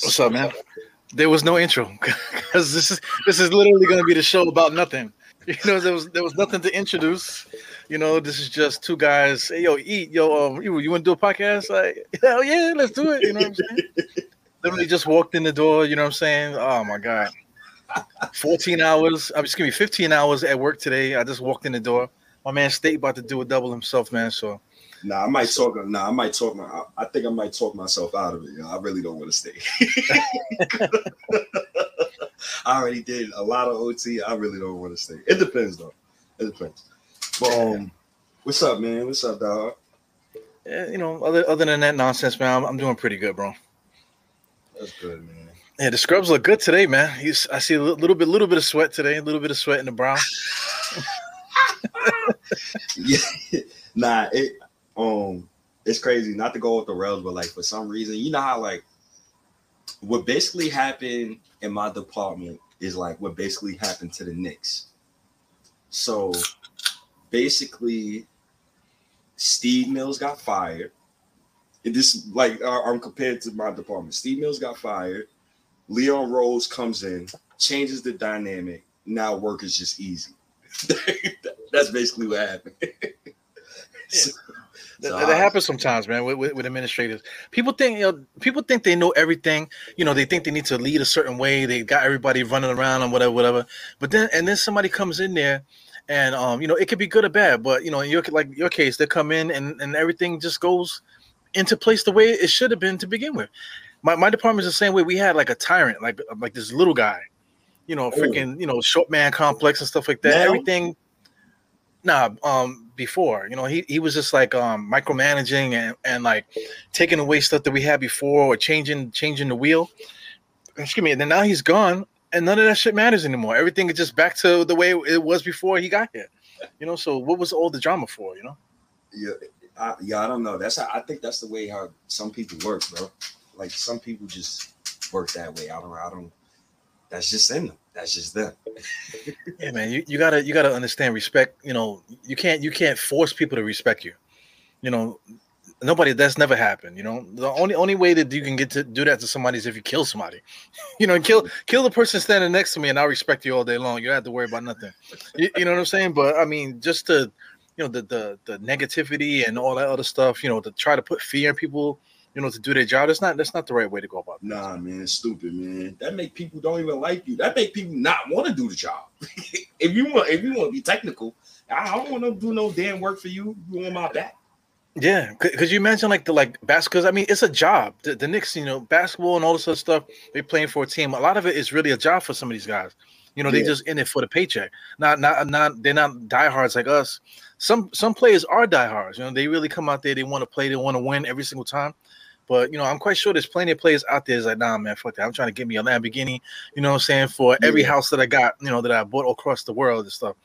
What's up, man? There was no intro because this is this is literally going to be the show about nothing. You know, there was there was nothing to introduce. You know, this is just two guys. Hey, yo, eat, yo, um, you you want to do a podcast? Like, hell yeah, let's do it. You know what I'm saying? literally just walked in the door. You know what I'm saying? Oh my god, 14 hours. I'm excuse me, 15 hours at work today. I just walked in the door. My man State about to do a double himself, man. So Nah, I might talk. Nah, I might talk. My, I, I think I might talk myself out of it. You know, I really don't want to stay. I already did a lot of OT. I really don't want to stay. It depends, though. It depends. But um, what's up, man? What's up, dog? yeah, you know, other other than that nonsense, man, I'm, I'm doing pretty good, bro. That's good, man. Yeah, the scrubs look good today, man. I see a little bit, little bit of sweat today, a little bit of sweat in the brow. yeah, nah, it um, it's crazy. Not to go with the rails, but like for some reason, you know how like what basically happened in my department is like what basically happened to the Knicks. So basically, Steve Mills got fired. And this like uh, I'm compared to my department. Steve Mills got fired. Leon Rose comes in, changes the dynamic. Now work is just easy. That's basically what happened. So- That, that happens sometimes, man, with, with, with administrators. People think you know, people think they know everything. You know, they think they need to lead a certain way. They got everybody running around and whatever, whatever. But then and then somebody comes in there, and um, you know, it could be good or bad. But you know, in your like your case, they come in and and everything just goes into place the way it should have been to begin with. My my department is the same way. We had like a tyrant, like like this little guy, you know, freaking you know, short man complex and stuff like that. Now? Everything. Nah, um, before you know, he he was just like um micromanaging and and like taking away stuff that we had before or changing changing the wheel. Excuse me. And then now he's gone, and none of that shit matters anymore. Everything is just back to the way it was before he got here. You know, so what was all the drama for? You know. Yeah, I, yeah, I don't know. That's how I think that's the way how some people work, bro. Like some people just work that way. I don't. I don't. That's just in them. That's just them. Yeah, man, you, you gotta you gotta understand respect. You know, you can't you can't force people to respect you. You know, nobody that's never happened. You know, the only only way that you can get to do that to somebody is if you kill somebody. You know, kill kill the person standing next to me, and I'll respect you all day long. You don't have to worry about nothing. You, you know what I'm saying? But I mean, just to you know the the the negativity and all that other stuff. You know, to try to put fear in people. You know, to do their job. That's not that's not the right way to go about. it. Nah, man, stupid, man. That make people don't even like you. That make people not want to do the job. if you want, if you want to be technical, I don't want to do no damn work for you. You on my back. Yeah, because you mentioned like the like basketball. I mean, it's a job. The, the Knicks, you know, basketball and all this other stuff. They're playing for a team. A lot of it is really a job for some of these guys. You know, they just in it for the paycheck. Not not not. They're not diehards like us. Some some players are diehards. You know, they really come out there. They want to play. They want to win every single time. But you know, I'm quite sure there's plenty of players out there. Is like, nah, man, fuck that. I'm trying to get me a Lamborghini. You know what I'm saying? For every Yeah. house that I got, you know, that I bought across the world and stuff.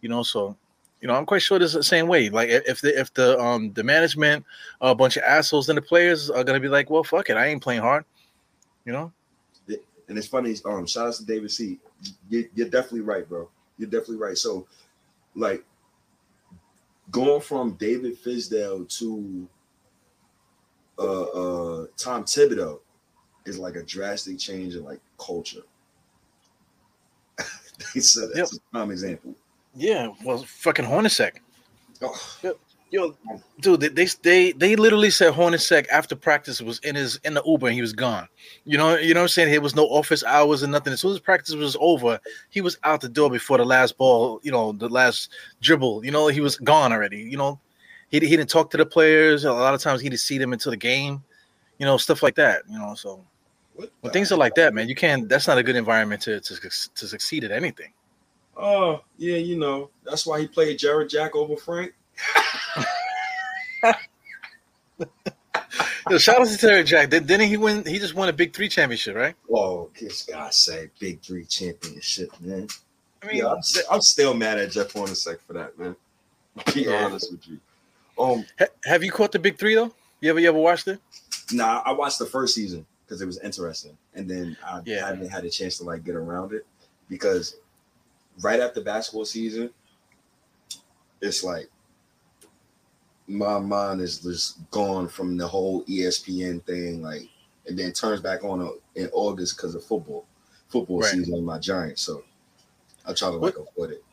You know, so you know, I'm quite sure this is the same way. Like if the if the um the management, a bunch of assholes, and the players are gonna be like, well, fuck it, I ain't playing hard. You know? And it's funny. Um, shout out to David C. You, you're definitely right, bro. You're definitely right. So, like, going from David Fizdale to uh uh Tom Thibodeau is like a drastic change in like culture. so that's Yep. a prime example. Yeah. Well, fucking Hornacek. Oh, Yo, dude, they, they they they literally said Hornacek after practice was in his in the Uber and he was gone. You know, you know what I'm saying? There was no office hours and nothing. As soon as practice was over, he was out the door before the last ball, you know, the last dribble. You know, he was gone already. You know, he, he didn't talk to the players. A lot of times he didn't see them until the game, you know, stuff like that. You know, so when things are like that, man, you can't that's not a good environment to to, to succeed at anything. Oh, yeah, you know, that's why he played Jarrett Jack over Frank. Yo, shout out to Terry Jack. Did, didn't he win? He just won a Big Three championship, right? Oh, this guy say Big Three championship, man. I mean, yeah, I'm, st- I'm still mad at Jeff Hornacek for that, man. Be Yeah. honest with you. Um, ha- have you caught the Big Three though? You ever you ever watched it? nah, I watched the first season because it was interesting, and then I Yeah. haven't had a chance to like get around it. because right after basketball season, it's like my mind is just gone from the whole ESPN thing, like, and then turns back on in August because of football, football Right. season my Giants. So I try to like avoid it.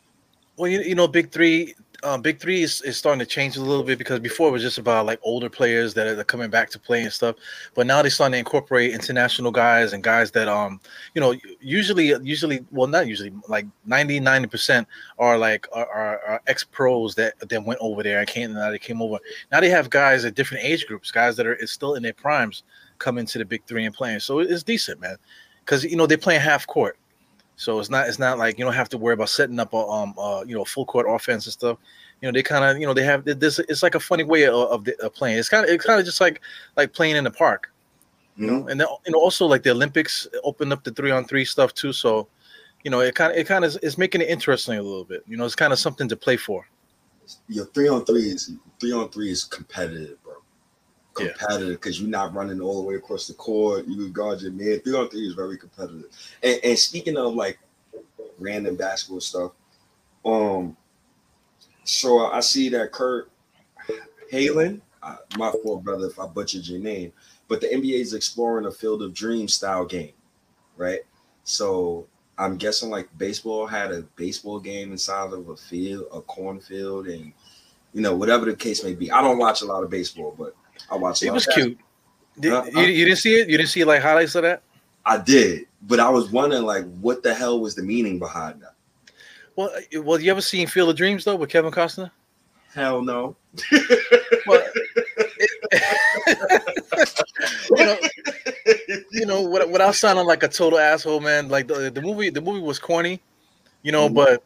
Well, you, you know, Big Three, um, Big Three is, is starting to change a little bit because before it was just about like older players that are coming back to play and stuff, but now they're starting to incorporate international guys and guys that um, you know, usually usually well not usually like 90 90 percent are like are, are, are ex pros that that went over there and came now they came over. Now they have guys at different age groups, guys that are is still in their primes come into the Big Three and playing. So it's decent, man, because you know they're playing half court. So it's not it's not like you don't have to worry about setting up a um uh you know full court offense and stuff. You know they kind of you know they have this. It's like a funny way of, of, the, of playing. It's kind of it's kind of just like like playing in the park, you know. And then, you know also like the Olympics opened up the three on three stuff too. So you know it kind of it kind of is making it interesting a little bit. You know it's kind of something to play for. Your three on three is three on three is competitive. Competitive because you're not running all the way across the court. You guard your man. Three on three is very competitive. And, and speaking of like random basketball stuff, um, so I see that Kurt Helin, uh, my fault, brother, if I butchered your name, but the NBA is exploring a field of dreams style game, right? So I'm guessing like baseball had a baseball game inside of a field, a cornfield, and you know whatever the case may be. I don't watch a lot of baseball, but I watch. A It was of cute. Did, Uh, you, you didn't see it? You didn't see like highlights of that? I did, but I was wondering like what the hell was the meaning behind that? Well, uh, well, you ever seen Field of Dreams though with Kevin Costner? Hell no. Well, you know, you know, what, without sounding like a total asshole, man. Like the, the movie, the movie was corny, you know, Mhm. but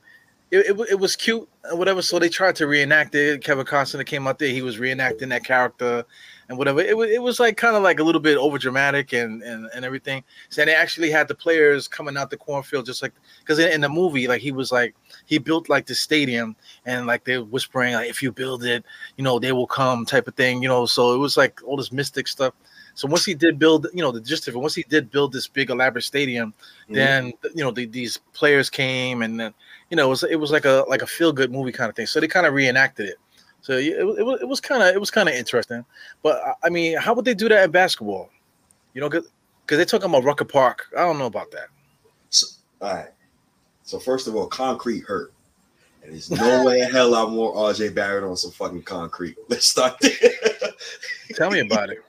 it, it, it was cute, whatever. So they tried to reenact it. Kevin Costner came out there; he was reenacting that character and whatever. It was, it was like kind of like a little bit over dramatic and, and and everything. So they actually had the players coming out the cornfield, just like because in, in the movie, like he was like he built like the stadium, and like they're whispering like if you build it, you know, they will come type of thing, you know. So it was like all this mystic stuff. So once he did build, you know, the gist of it, once he did build this big elaborate stadium, mm-hmm. then you know the, these players came and then you know it was it was like a like a feel good movie kind of thing. So they kind of reenacted it. So it, was- it was it was kind of it was kind of interesting. But I- I mean, how would they do that in basketball? You know, because they're talking about Rucker Park. I don't know about that. So, all right. So first of all, concrete hurt. And there's no way in hell I'm more RJ Barrett on some fucking concrete. Let's start there. Tell me about it.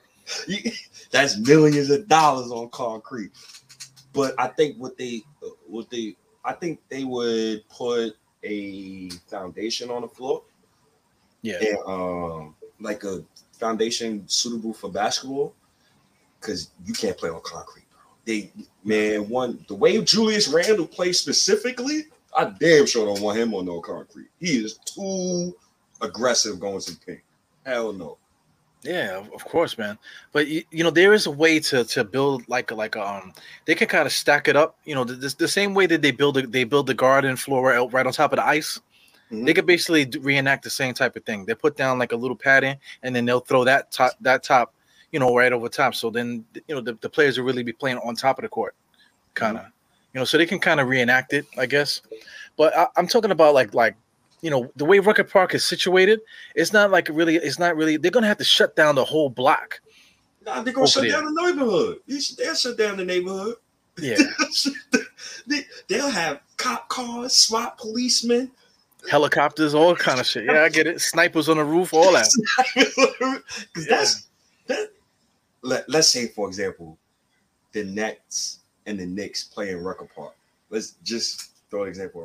That's millions of dollars on concrete. But I think what they uh, what they I think they would put a foundation on the floor Yeah, and um like a foundation suitable for basketball because you can't play on concrete, bro. They man, one the way Julius Randle plays specifically, I damn sure don't want him on no concrete. He is too aggressive going to the paint. Hell no. Yeah, of course, man. But you, you know, there is a way to to build like like um, they can kind of stack it up. You know, the, the, the same way that they build a, they build the garden floor right, right on top of the ice. Mhm. They could basically reenact the same type of thing. They put down like a little padding, and then they'll throw that top that top, you know, right over top. So then you know the, the players will really be playing on top of the court, kind of, you know, so they can kind of reenact it, I guess. But I, I'm talking about like like you know the way Rucker Park is situated. It's not like really. It's not really. They're gonna have to shut down the whole block. Nah, they're gonna shut there. down the neighborhood. They'll shut down the neighborhood. Yeah, they, they'll have cop cars, SWAT policemen. helicopters, all kind of shit. Yeah, I get it. Snipers on the roof, all that. Because that's that. Let, let's say, for example, the Nets and the Knicks playing Rucker Park. Let's just throw an example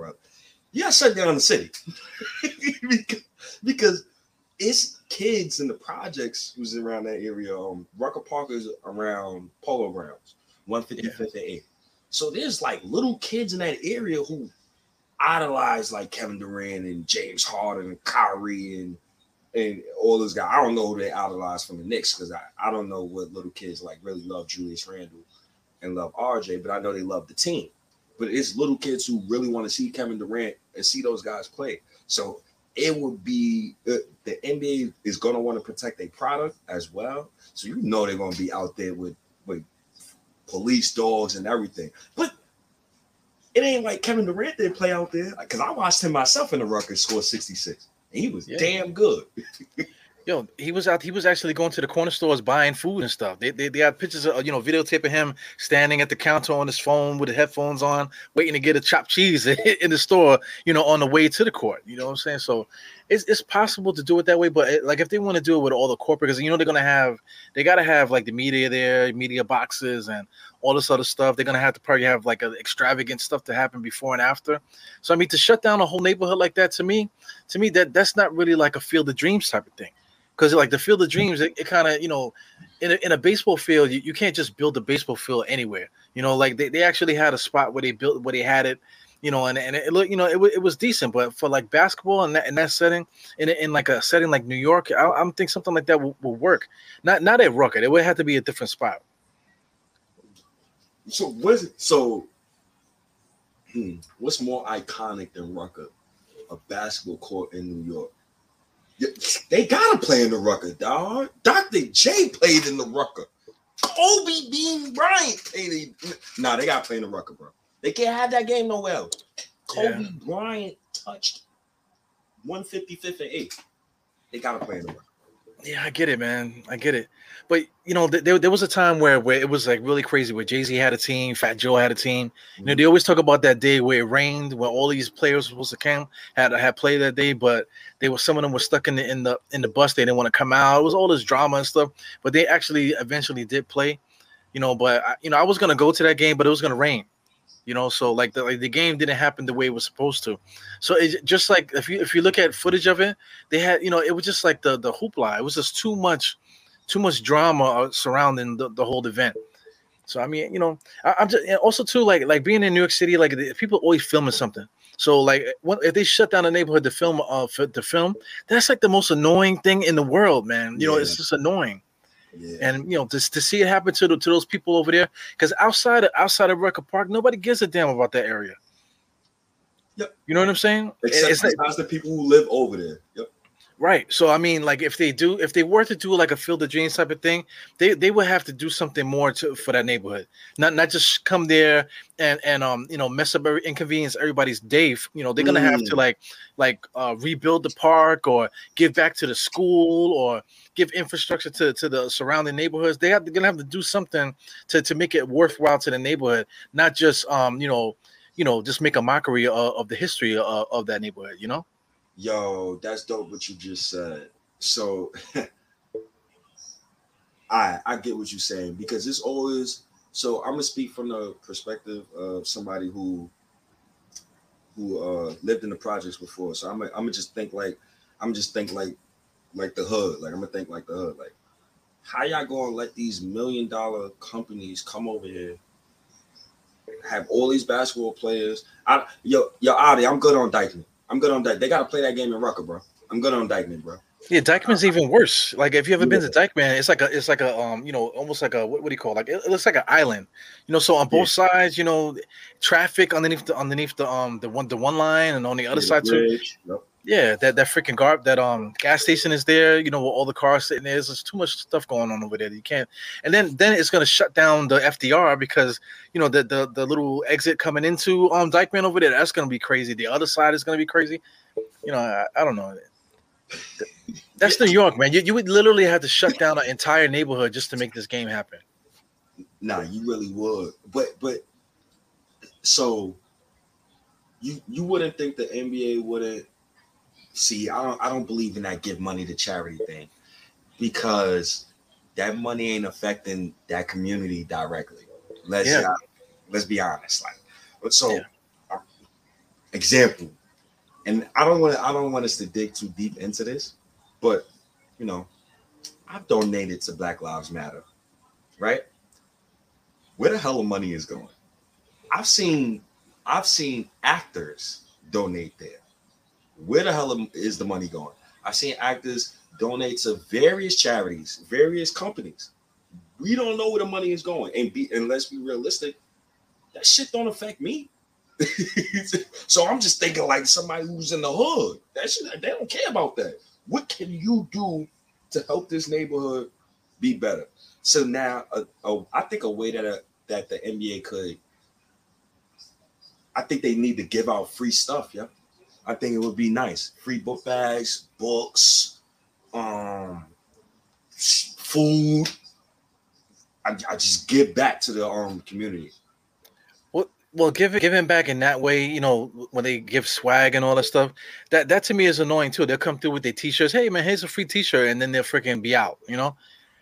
out. Yeah, shut down the city because, because it's kids in the projects who's around that area. Um, Rucker Park is around Polo Grounds, 155th and 8th. So there's like little kids in that area who idolize like Kevin Durant and James Harden and Kyrie and and all those guys. I don't know who they idolize from the Knicks because I, I don't know what little kids like really love Julius Randle and love RJ, but I know they love the team. But it's little kids who really want to see Kevin Durant and see those guys play. So it would be uh, the NBA is going to want to protect their product as well. So you know they're going to be out there with with police dogs and everything. But it ain't like Kevin Durant didn't play out there because I watched him myself in the Rutgers score 66. And he was Yeah. damn good. Yo, he was out. He was actually going to the corner stores buying food and stuff. They they, they had pictures of uh, you know videotaping him standing at the counter on his phone with the headphones on, waiting to get a chopped cheese in the store. You know, on the way to the court. You know what I'm saying? So it's it's possible to do it that way. But it, like if they want to do it with all the corporate, because you know they're gonna have they gotta have like the media there, media boxes, and all this other stuff. They're gonna have to probably have like a extravagant stuff to happen before and after. So I mean, to shut down a whole neighborhood like that to me, to me that that's not really like a field of dreams type of thing because like the field of dreams it, it kind of you know in a, in a baseball field you, you can't just build a baseball field anywhere you know like they, they actually had a spot where they built where they had it you know and, and it looked you know it, it was decent but for like basketball and that, in that setting in, in like a setting like new york i, I think something like that will, will work not not at Rucker. it would have to be a different spot So what's so hmm, what's more iconic than Rucker? A basketball court in New York. They gotta play in the Rucker, dog. Dr. J played in the Rucker. Kobe Bean Bryant played in. Nah, they gotta play in the Rucker, bro. They can't have that game nowhere else. Kobe Yeah. Bryant touched 155th and 8. They gotta play in the Rucker. Yeah, I get it, man. I get it. But you know, th- there, there was a time where where it was like really crazy. Where Jay Z had a team, Fat Joe had a team. You know, mm-hmm. they always talk about that day where it rained, where all these players were supposed to come had had played that day, but they were some of them were stuck in the in the in the bus. They didn't want to come out. It was all this drama and stuff. But they actually eventually did play. You know, but I, you know, I was gonna go to that game, but it was gonna rain. You know, so like the like the game didn't happen the way it was supposed to. So it just like if you if you look at footage of it, they had you know it was just like the the hoopla. It was just too much, too much drama uh, surrounding the, the whole event. So I mean, you know, I, I'm just also too like like being in New York City, like the, people always filming something. So like if they shut down a neighborhood to film uh for, to film, that's like the most annoying thing in the world, man. You know, it's just annoying Yeah. and you know to, to see it happen to the, to those people over there because outside of outside of Rucker Park, nobody gives a damn about that area. Yep. You know what I'm saying? Except It's the people who live over there. Yep. Right. So I mean, like if they do, if they were to do like a field of dreams type of thing, they they would have to do something more to for that neighborhood. Not not just come there and and um you know mess up every inconvenience everybody's day. You know they're gonna have to Mm. like like uh, rebuild the park or give back to the school or give infrastructure to, to the surrounding neighborhoods. They have they're gonna have to do something to, to make it worthwhile to the neighborhood, not just um you know you know just make a mockery of, of the history of, of that neighborhood. You know. Yo, that's dope what you just said. So I I get what you're saying because it's always so I'm gonna speak from the perspective of somebody who who uh lived in the projects before. So I'm gonna, I'm gonna just think like I'm just think like like the hood. Like I'm gonna think like the hood. Like how y'all gonna let these million dollar companies come over here, have all these basketball players? I yo yo Adi, I'm good on Dyckman. I'm good on that. They gotta play that game in Rucker, bro. I'm good on Dyckman, bro. Yeah, Dyckman's even worse. Like if you ever been to Dyckman, it's like a it's like a um you know almost like a what, what do you call it? like it, it looks like an island, you know. So on both sides, you know, traffic underneath the underneath the um the one the one line and on the other Yeah, side the too. Yep. Yeah, that that freaking garb that um gas station is there. You know, all the cars sitting there. There's too much stuff going on over there. You can't. And then then it's gonna shut down the FDR because you know the the the little exit coming into um Dyckman over there. That's gonna be crazy. The other side is gonna be crazy. You know, I, I don't know. That's New York, man. You, you would literally have to shut down an entire neighborhood just to make this game happen. Nah, you really would. But but so you you wouldn't think the NBA wouldn't see I don't I don't believe in that give money to charity thing because that money ain't affecting that community directly. Let's Yeah. uh, let's be honest. Like but so Yeah. uh, example, and I don't want I don't want us to dig too deep into this, but you know, I've donated to Black Lives Matter, right? Where the hell the money is going? I've seen I've seen actors donate there. Where the hell is the money going? I've seen actors donate to various charities, various companies. We don't know where the money is going. And be and let's be realistic, that shit don't affect me. so I'm just thinking like somebody who's in the hood. That shit, they don't care about that. What can you do to help this neighborhood be better? So now, uh, uh, I think a way that uh, that the NBA could I think they need to give out free stuff. Yeah, I think it would be nice. Free book bags, books, um, food. I, I just give back to the um community. Well, well, giving giving back in that way, you know, when they give swag and all that stuff, that that to me is annoying too. They'll come through with their t-shirts. Hey man, here's a free t-shirt, and then they'll freaking be out. You know.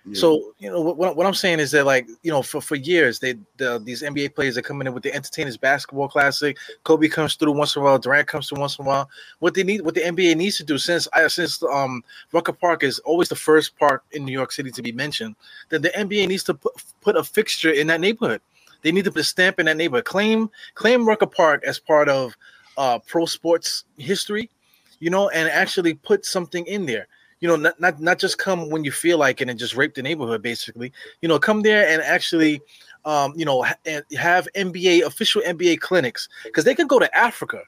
Yeah. So you know what, what I'm saying is that like you know for, for years they the, these NBA players are coming in with the entertainers basketball classic. Kobe comes through once in a while. Durant comes through once in a while. What they need, what the NBA needs to do, since I since um Rucker Park is always the first park in New York City to be mentioned, that the NBA needs to put, put a fixture in that neighborhood. They need to put a stamp in that neighborhood. Claim claim Rucker Park as part of uh pro sports history, you know, and actually put something in there you know, not, not not just come when you feel like it and just rape the neighborhood, basically. You know, come there and actually, um, you know, ha- have NBA official NBA clinics because they can go to Africa.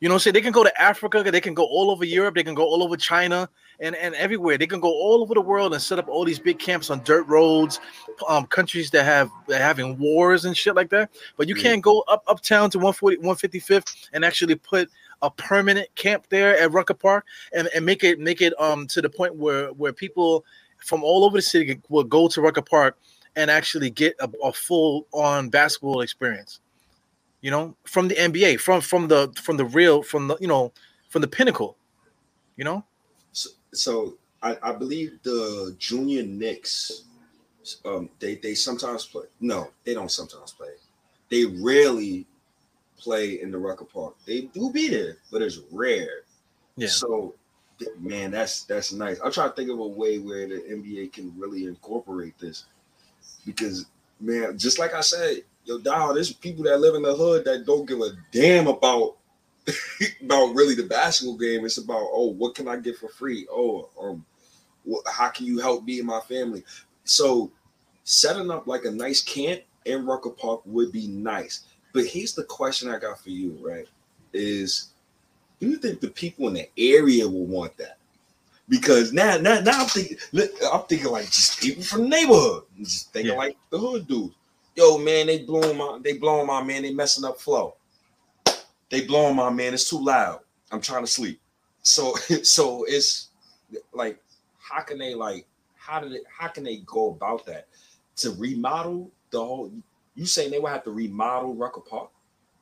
You know, say they can go to Africa, they can go all over Europe, they can go all over China and, and everywhere. They can go all over the world and set up all these big camps on dirt roads, um, countries that have that having wars and shit like that. But you can't go up uptown to 140, 155th and actually put a permanent camp there at Rucker Park and, and make it make it um to the point where where people from all over the city will go to Rucker Park and actually get a, a full on basketball experience. You know, from the NBA, from from the from the real from the you know from the pinnacle. You know. So, so I, I believe the junior Knicks, um, they they sometimes play. No, they don't sometimes play. They rarely play in the Rucker Park. They do be there, but it's rare. Yeah. So, man, that's that's nice. I'm trying to think of a way where the NBA can really incorporate this, because man, just like I said, yo, dog, there's people that live in the hood that don't give a damn about about really the basketball game. It's about oh, what can I get for free? Oh, um, what, how can you help me and my family? So, setting up like a nice camp in Rucker Park would be nice. But here's the question I got for you, right? Is do you think the people in the area will want that? Because now, now, now I'm thinking, I'm thinking like just people from the neighborhood, just thinking yeah. like the hood dudes. Yo, man, they blowing my, they blowing my man, they messing up flow. They blowing my man, it's too loud. I'm trying to sleep. So, so it's like, how can they like, how did it, how can they go about that to remodel the whole? You saying they would have to remodel Rucker Park?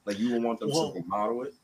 Like you would want them well, to remodel it?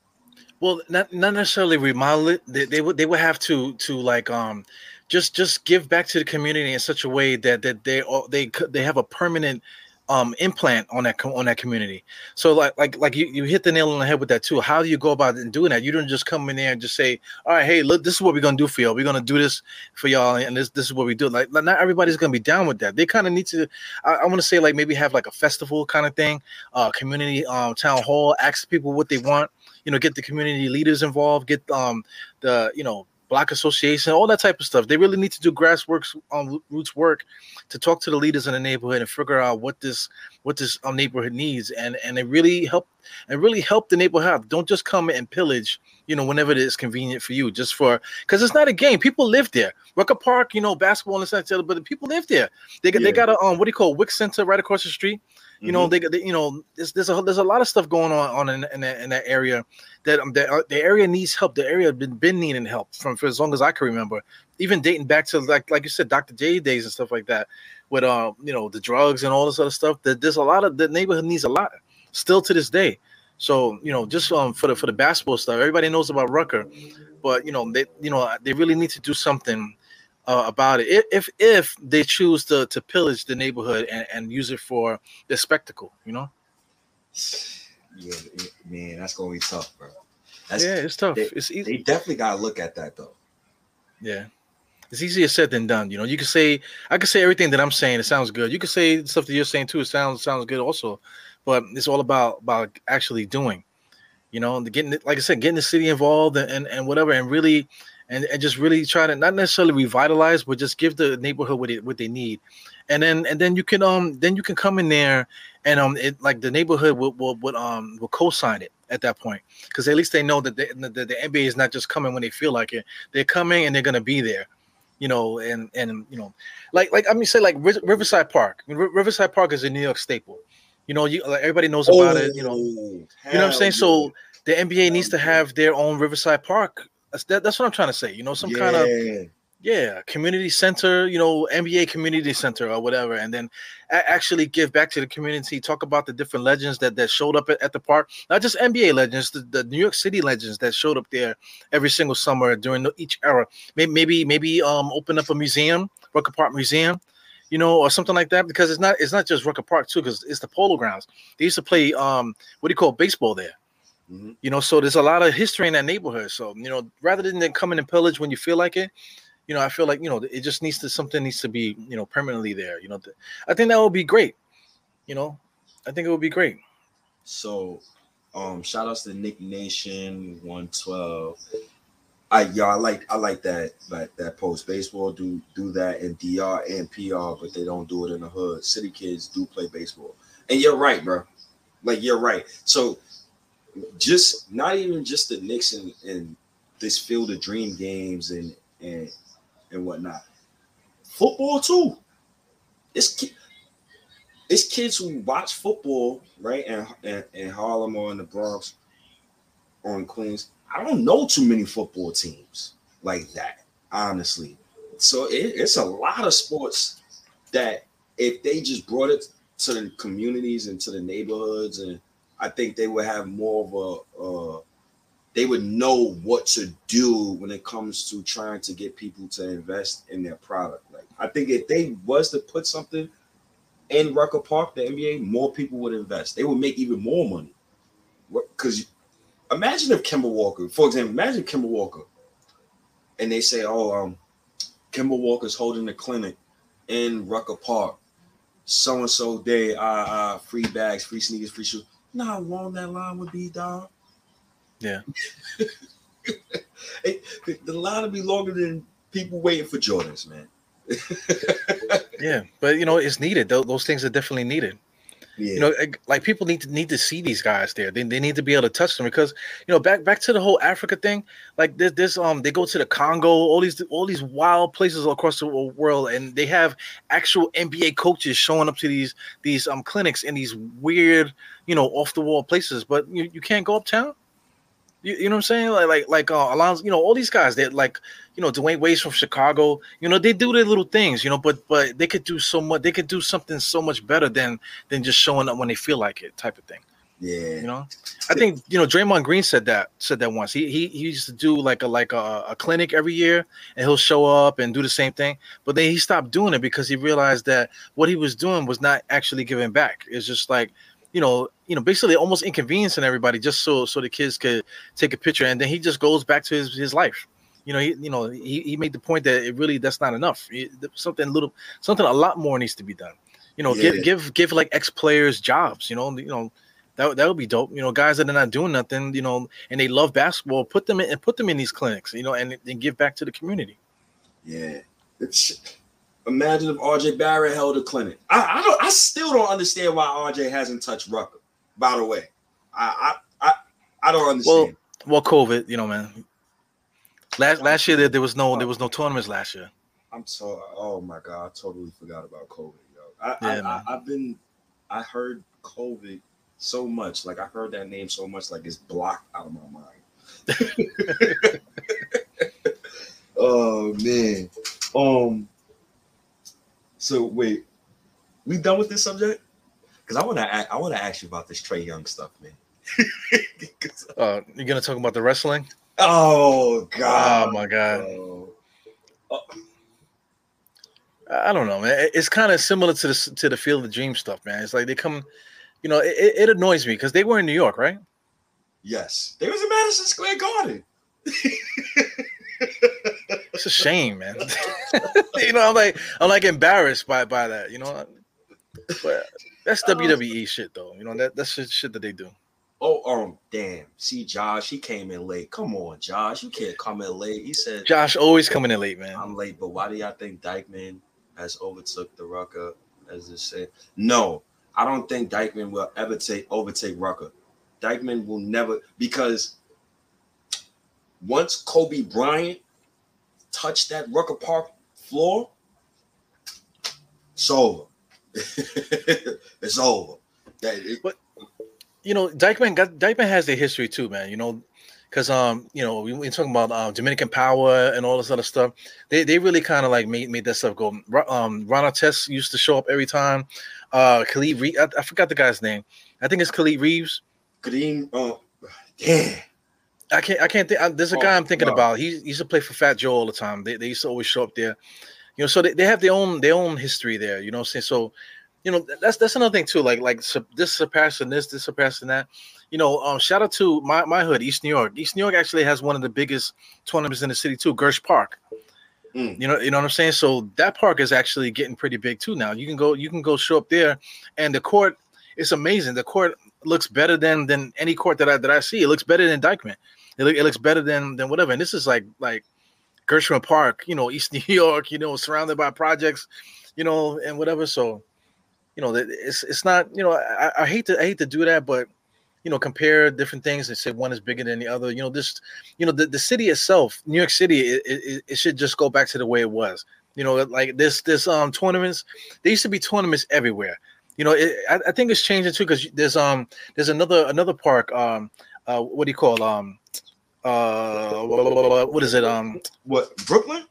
Well, not not necessarily remodel it. They, they would they would have to to like um just just give back to the community in such a way that that they all they they have a permanent um implant on that on that community. So like like like you, you hit the nail on the head with that too. How do you go about doing that? You don't just come in there and just say, all right, hey, look, this is what we're gonna do for y'all. We're gonna do this for y'all, and this this is what we do. Like not everybody's gonna be down with that. They kind of need to. I, I want to say like maybe have like a festival kind of thing, uh, community um town hall, ask people what they want. You know, get the community leaders involved, get um the you know Black Association, all that type of stuff. They really need to do grassroots um, roots work to talk to the leaders in the neighborhood and figure out what this what this um, neighborhood needs, and and it really help and really help the neighborhood. Don't just come and pillage, you know, whenever it is convenient for you, just for because it's not a game. People live there. Rucker Park, you know, basketball and such, but the people live there. They got yeah. they got a um what do you call Wick Center right across the street. You know, mm-hmm. they, they, you know, there's there's a there's a lot of stuff going on on in, in, that, in that area that um, the, uh, the area needs help. The area been been needing help from for as long as I can remember, even dating back to like like you said, Dr. J days and stuff like that, with uh you know the drugs and all this other stuff. That there's a lot of the neighborhood needs a lot still to this day. So you know, just um for the for the basketball stuff, everybody knows about Rucker, but you know they you know they really need to do something uh, about it. If if they choose to to pillage the neighborhood and, and use it for the spectacle you know? Yeah man that's gonna be tough bro. That's, yeah it's tough. they, it's easy. they definitely gotta look at that though. Yeah. It's easier said than done you know? You can say i can say everything that i'm saying it sounds good. You can say stuff that you're saying too it sounds sounds good also but it's all about about actually doing you know? Getting it like i said getting the city involved and, and, and whatever and really and, and just really try to not necessarily revitalize, but just give the neighborhood what it what they need. And then and then you can um then you can come in there and um it like the neighborhood will will, will um will co-sign it at that point because at least they know that the, the, the NBA is not just coming when they feel like it. They're coming and they're gonna be there you know, and and you know, like like I mean, say like Riverside Park. I mean, Riverside Park is a New York staple. You know, you like everybody knows about it. You know, Oh, you know what I'm saying. So the NBA needs to have their own Riverside Park. That's that, that's what I'm trying to say. You know, some yeah. kind of Yeah. community center. You know, NBA community center or whatever, and then actually give back to the community. Talk about the different legends that that showed up at, at the park. Not just NBA legends, the, the New York City legends that showed up there every single summer during each era. Maybe maybe maybe um open up a museum, Rucker Park Museum. You know, or something like that, because it's not it's not just Rucker Park too, because it's the Polo Grounds. They used to play um what do you call it, baseball there. Mhm. You know, so there's a lot of history in that neighborhood. So you know, rather than coming and pillage when you feel like it, you know, I feel like you know it just needs to something needs to be you know permanently there. You know, th- I think that would be great. You know, I think it would be great. So, um, shout outs to Nick Nation 112. I y'all I like I like that that that post. Baseball do do that in DR and PR, but they don't do it in the hood. City kids do play baseball, and you're right, bro. Like you're right. So, just not even just the Knicks and, and this field of dream games and and and whatnot. Football too. It's ki- it's kids who watch football, right? And and, and Harlem or in the Bronx or in Queens. I don't know too many football teams like that, honestly. So it, it's a lot of sports that if they just brought it to the communities and to the neighborhoods, and I think they would have more of a uh, they would know what to do when it comes to trying to get people to invest in their product. Like I think if they was to put something in Rucker Park, the NBA, more people would invest. They would make even more money. Because imagine if Kemba Walker, for example, imagine Kemba Walker, and they say, "Oh, um, Kemba Walker's holding a clinic in Rucker Park, so and so day, uh, uh, free bags, free sneakers, free shoes." Know how long that line would be, dog? Yeah. It- the- the line would be longer than people waiting for Jordans, man. Yeah, but you know, it's needed. Those, those things are definitely needed. You know, like- like people need to need to see these guys there. They, they need to be able to touch them because you know back back to the whole Africa thing. Like this this um they go to the Congo, all these all these wild places across the world, and they have actual NBA coaches showing up to these these um clinics in these weird you know off the wall places. But you, you can't go uptown. You, you know what I'm saying? Like like like uh, Alonzo, you know all these guys that like you know Dwyane Wade's from Chicago. You know they do their little things. You know, but but they could do so much. They could do something so much better than than just showing up when they feel like it, type of thing. yeah. You know, I think you know Draymond Green said that said that once. He he, he used to do like a like a, a clinic every year, and he'll show up and do the same thing. But then he stopped doing it because he realized that what he was doing was not actually giving back. It's just like you know you know basically almost inconveniencing everybody just so so the kids could take a picture, and then he just goes back to his his life. You know, he, you know, he, he made the point that it really that's not enough. It- something little, something a lot more needs to be done. You know, Yeah. give give give like ex players jobs. You know, you know that that would be dope. You know, guys that are not doing nothing. You know, and they love basketball. Put them in and put them in these clinics. You know, and and give back to the community. Yeah. It's imagine if RJ Barrett held a clinic. I, I don't I still don't understand why RJ hasn't touched Rucker, by the way. I I I, I don't understand. Well, well, COVID. You know, man. Last last year there, there was no there was no tournaments last year. I'm so oh my god, I totally forgot about COVID, yo. I, Yeah, I, I've been I heard COVID so much, like I heard that name so much, like it's blocked out of my mind. oh man. Um so wait, we done with this subject? Because I want to I want to ask you about this Trae Young stuff, man. Uh, you're gonna talk about the wrestling? oh god. Oh my god. bro. I don't know, man. It's kind of similar to the to the Field of Dream stuff, man. It's like they come, you know, it, it annoys me because they were in New York, right? Yes. They was in Madison Square Garden. It's a shame, man. you know, I'm like I'm like embarrassed by by that, you know. But that's WWE shit, though. You know that that's just shit that they do. Oh, um, damn. See, Josh, he came in late. Come on, Josh. You can't come in late. He said, Josh always coming in late, man. I'm late, but why do y'all think Dyckman has overtook the Rucker, as they said? No, I don't think Dyckman will ever take overtake Rucker. Dyckman will never because once Kobe Bryant touched that Rucker Park floor, it's over. it's over. That it- But- you know, Dyckman got Dyckman has the history too, man. You know, because um, you know, we we talking about um, Dominican power and all this other stuff. They they really kind of like made made that stuff go. Um, Ron Artest used to show up every time. Uh, Khalid Reeves, I, I forgot the guy's name. I think it's Khalid Reeves. Kadeem, uh, damn. I can't. I can't think. I, there's a guy Oh, I'm thinking wow. about. He, he used to play for Fat Joe all the time. They, they used to always show up there. You know, so they, they have their own their own history there. You know, what I'm saying so. You know, that's that's another thing too. Like like this surpassing this, this surpassing that. You know, um, shout out to my my hood, East New York. East New York actually has one of the biggest tournaments in the city too, Gersh Park. Mm. You know, you know what I'm saying. So that park is actually getting pretty big too now. You can go, you can go show up there, and the court it's amazing. The court looks better than than any court that I that I see. It looks better than Dyckman. It, look, it looks better than than whatever. And this is like like Gershwin Park, you know, East New York, you know, surrounded by projects, you know, and whatever. So, you know, it's it's not, you know, I, I hate to I hate to do that, but you know, compare different things and say one is bigger than the other. You know, this, you know, the, the city itself, New York City, it, it, it should just go back to the way it was. You know, like this this um tournaments, there used to be tournaments everywhere. You know, it, I, I think it's changing too because there's um there's another another park um uh what do you call um uh what is it um What Brooklyn?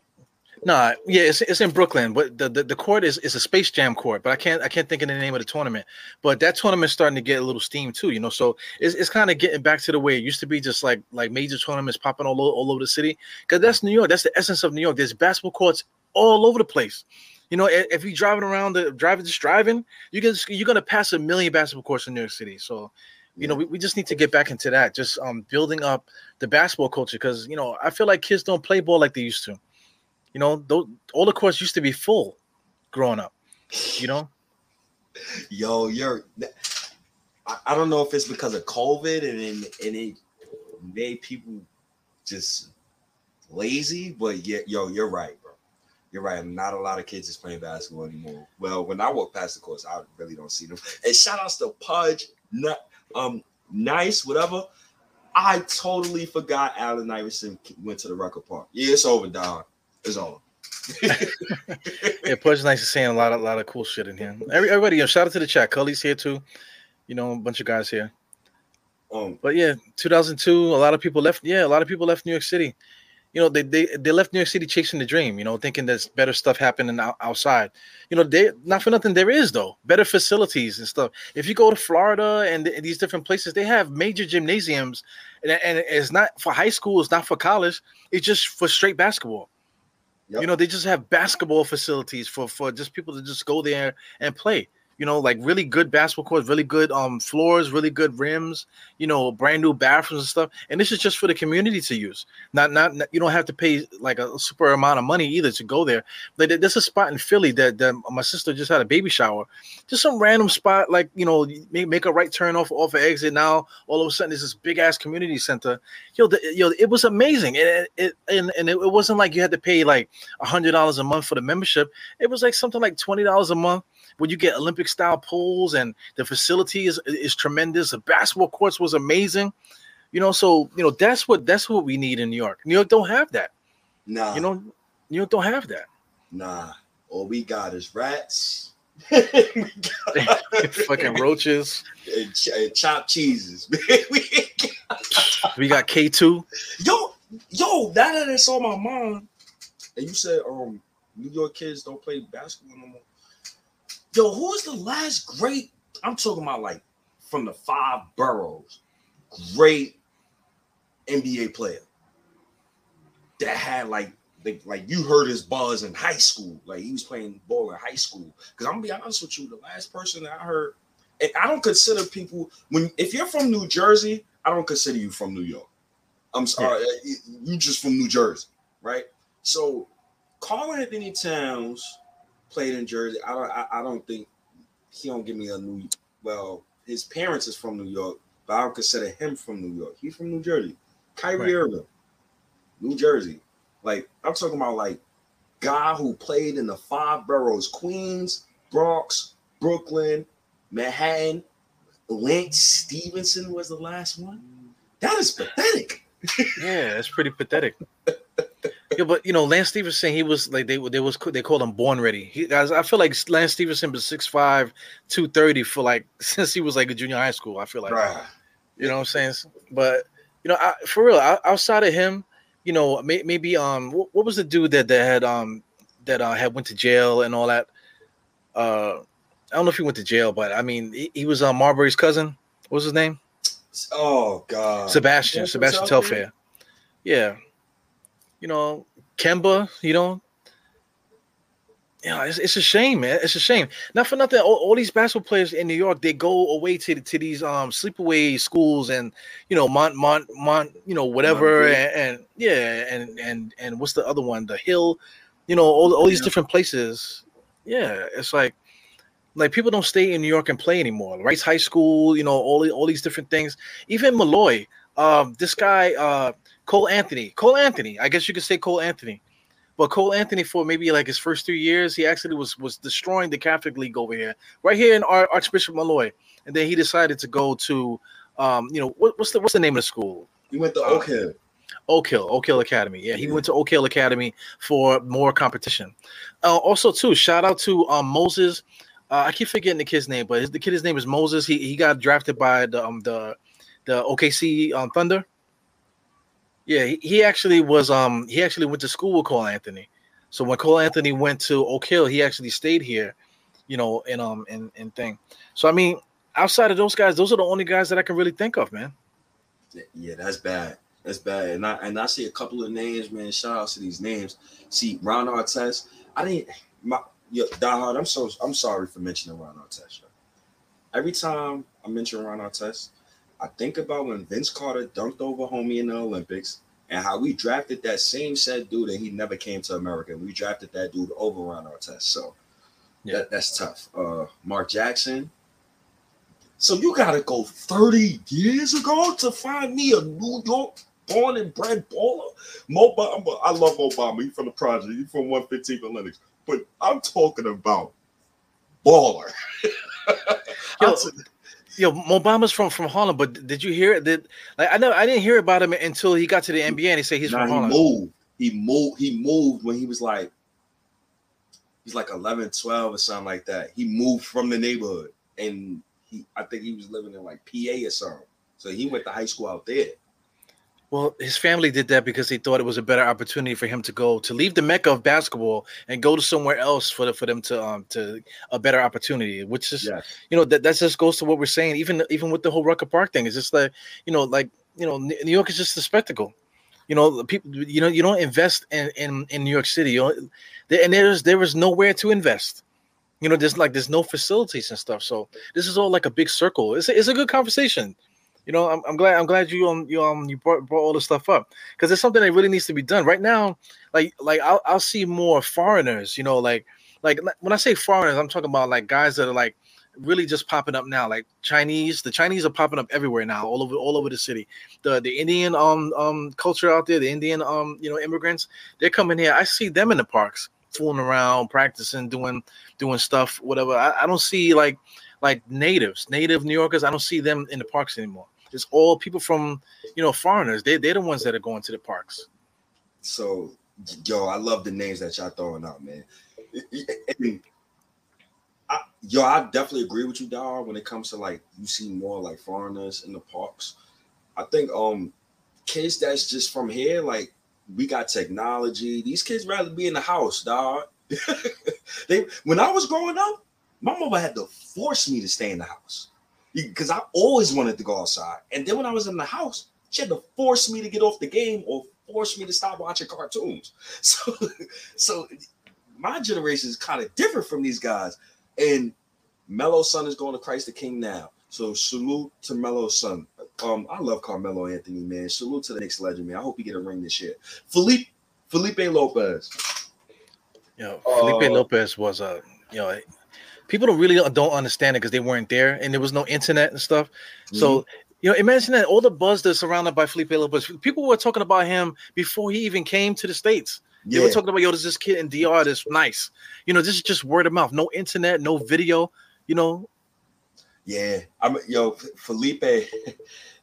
Nah, yeah, it's, it's in Brooklyn, but the, the, the court is, is a Space Jam court, but I can't I can't think of the name of the tournament. But that tournament's starting to get a little steam too, you know. So it's, it's kind of getting back to the way it used to be, just like like major tournaments popping all over, all over the city. Because that's New York. That's the essence of New York. There's basketball courts all over the place. You know, if you're driving around the driving just driving, you can you're gonna pass a million basketball courts in New York City. So you know, we, we just need to get back into that, just um building up the basketball culture because you know I feel like kids don't play ball like they used to. You know, those, all the courts used to be full growing up. You know, Yo, you're. I, I don't know if it's because of COVID and then and it made people just lazy, but yeah, yo, you're right, bro. You're right. Not a lot of kids is playing basketball anymore. Well, when I walk past the course, I really don't see them. And shout outs to Pudge, not um, nice, whatever. I totally forgot Allen Iverson went to the Rucker Park. Yeah, it's over, dog. It's over. yeah, Pudge Nice is saying a lot of lot of cool shit in here. Every, everybody, you know, shout out to the chat. Cully's here too. You know, a bunch of guys here. Um, But yeah, 2002, a lot of people left. Yeah, a lot of people left New York City. You know, they they, they left New York City chasing the dream. You know, thinking there's better stuff happening out, outside. You know, they not for nothing. There is though better facilities and stuff. If you go to Florida and, th- these different places, they have major gymnasiums, and, and it's not for high school. It's not for college. It's just for straight basketball. Yep. You know, they just have basketball facilities for for just people to just go there and play. You know, like really good basketball courts, really good um floors, really good rims. You know, brand new bathrooms and stuff. And this is just for the community to use. Not not, not- you don't have to pay like a super amount of money either to go there. Like there's a spot in Philly that, that my sister just had a baby shower. Just some random spot, like you know, make, make a right turn off off of exit. Now all of a sudden there's this big ass community center. Yo, the, yo, it was amazing. And it, it and, and it, it wasn't like you had to pay like a hundred dollars a month for the membership. It was like something like twenty dollars a month when you get Olympic style pools and the facility is, is tremendous. The basketball courts was amazing. You know, so you know that's what that's what we need in New York. New York don't have that. nah, You know, New York don't have that. Nah, all we got is rats. Fucking roaches. and, ch- and chopped cheeses. We got- We got K two. yo, yo, now that it's on my mind, and you said um New York kids don't play basketball no more. Yo, who was the last great? I'm talking about like from the five boroughs, great NBA player that had like like, like you heard his buzz in high school. Like he was playing ball in high school. Because I'm gonna be honest with you, the last person that I heard, and I don't consider people when if you're from New Jersey, I don't consider you from New York. I'm sorry, uh, you you just from New Jersey, right? So Karl-Anthony Towns played in Jersey. I don't I, I don't think he don't give me a new well, his parents is from New York, but I don't consider him from New York. He's from New Jersey. Kyrie Right. Irving, New Jersey. Like I'm talking about like guy who played in the five boroughs: Queens, Bronx, Brooklyn, Manhattan. Lance Stephenson was the last one. That is pathetic. Yeah, that's pretty pathetic. Yeah, but you know, Lance Stephenson, he was like they they was they called him born ready. He guys, I feel like Lance Stephenson was 6'5", 230 for like since he was like a junior high school. I feel like, Bruh. you know what I'm saying. But you know, I, for real, I, outside of him, you know, may, maybe um, what, what was the dude that that had um that uh, had went to jail and all that. Uh, I don't know if he went to jail, but I mean, he, he was uh, Marbury's cousin. What was his name? Oh God. Sebastian. Sebastian what's out there? Telfair. Yeah. You know, Kemba. You know. Yeah, it's, it's a shame, man. It's a shame. Not for nothing. All, all these basketball players in New York, they go away to to these um sleepaway schools and you know Mont Mont Mont, you know whatever, and, and yeah, and and and what's the other one? The Hill, you know, all all these Yeah. different places. Yeah, it's like like people don't stay in New York and play anymore. Rice High School, you know, all all these different things. Even Molloy, um, this guy, uh, Cole Anthony, Cole Anthony. I guess you could say Cole Anthony, but Cole Anthony for maybe like his first three years, he actually was was destroying the Catholic League over here, right here in Ar- Archbishop Molloy, and then he decided to go to, um, you know, what, what's the what's the name of the school? You went to Uh, Oak Hill. Oak Hill, Oak Hill Academy. Yeah, he Yeah. went to Oak Hill Academy for more competition. Uh, also, too, shout out to um, Moses. Uh, I keep forgetting the kid's name, but his, the kid's name is Moses. He he got drafted by the um the the OKC um, Thunder. Yeah, he, actually was um he actually went to school with Cole Anthony. So when Cole Anthony went to Oak Hill, he actually stayed here, you know, and um and in thing. So I mean, outside of those guys, those are the only guys that I can really think of, man. Yeah, that's bad. That's bad. And I and I see a couple of names, man. Shout out to these names. See, Ron Artest. I didn't my yo, diehard, I'm so I'm sorry for mentioning Ron Artest. yo. Every time I mention Ron Artest, I think about when Vince Carter dunked over homie in the Olympics and how we drafted that same said dude and he never came to America. We drafted that dude over Ron Artest. So Yeah. that, that's tough. Uh Mark Jackson. So you gotta go 30 years ago to find me a New York born and bred baller. Mo Bamba, I love Obama. He's from the project. He's from 115 Lenox. But I'm talking about baller. Yo, Yo, Mo Bamba's from from Harlem, but did you hear it? Did like I know I didn't hear about him until he got to the NBA and he said he's Nah, from he Harlem. moved. He moved. He moved when he was like, he's like 11, 12 or something like that. He moved from the neighborhood, and he, I think he was living in like PA or something. So he went to high school out there. Well, his family did that because they thought it was a better opportunity for him to go to leave the mecca of basketball and go to somewhere else for the, for them to um to a better opportunity, which is Yeah. you know that that just goes to what we're saying. Even even with the whole Rucker Park thing, it's just like you know like you know New New York is just a spectacle. You know, people. You know, you don't invest in in, in New York City. You know, there, and there's there is nowhere to invest. You know, there's like there's no facilities and stuff. So this is all like a big circle. It's a, it's a good conversation. You know, I'm, I'm glad I'm glad you um you um you brought, brought all this stuff up because it's something that really needs to be done right now. Like like I'll I'll see more foreigners. You know, like like when I say foreigners, I'm talking about like guys that are like really just popping up now. Like Chinese, the Chinese are popping up everywhere now, all over all over the city. The the Indian um um culture out there, the Indian um you know immigrants, they're coming here. I see them in the parks, fooling around, practicing, doing doing stuff, whatever. I, I don't see like like natives, native New Yorkers. I don't see them in the parks anymore. It's all people from you know foreigners. They they're the ones that are going to the parks. So, yo, I love the names that y'all throwing out, man. And I, yo, I definitely agree with you, dog. When it comes to like you see more like foreigners in the parks, I think um kids that's just from here, like we got technology. These kids rather be in the house, dog. they when I was growing up, my mother had to force me to stay in the house because I always wanted to go outside. And then when I was in the house, she had to force me to get off the game or force me to stop watching cartoons. So, so my generation is kind of different from these guys. And Melo's son is going to Christ the King now. So salute to Melo's son. Um, I love Carmelo Anthony, man. Salute to the next legend, man. I hope he get a ring this year. Felipe Felipe Lopez. You know, Felipe Uh, Lopez was a you know people don't really uh, don't understand it because they weren't there and there was no internet and stuff. So mm-hmm. you know, imagine that all the buzz that's surrounded by Felipe Lopez. People were talking about him before he even came to the states. They were talking about yo, there's this kid in DR that's nice. You know, this is just word of mouth. No internet, no video. You know, yeah. I'm yo Felipe.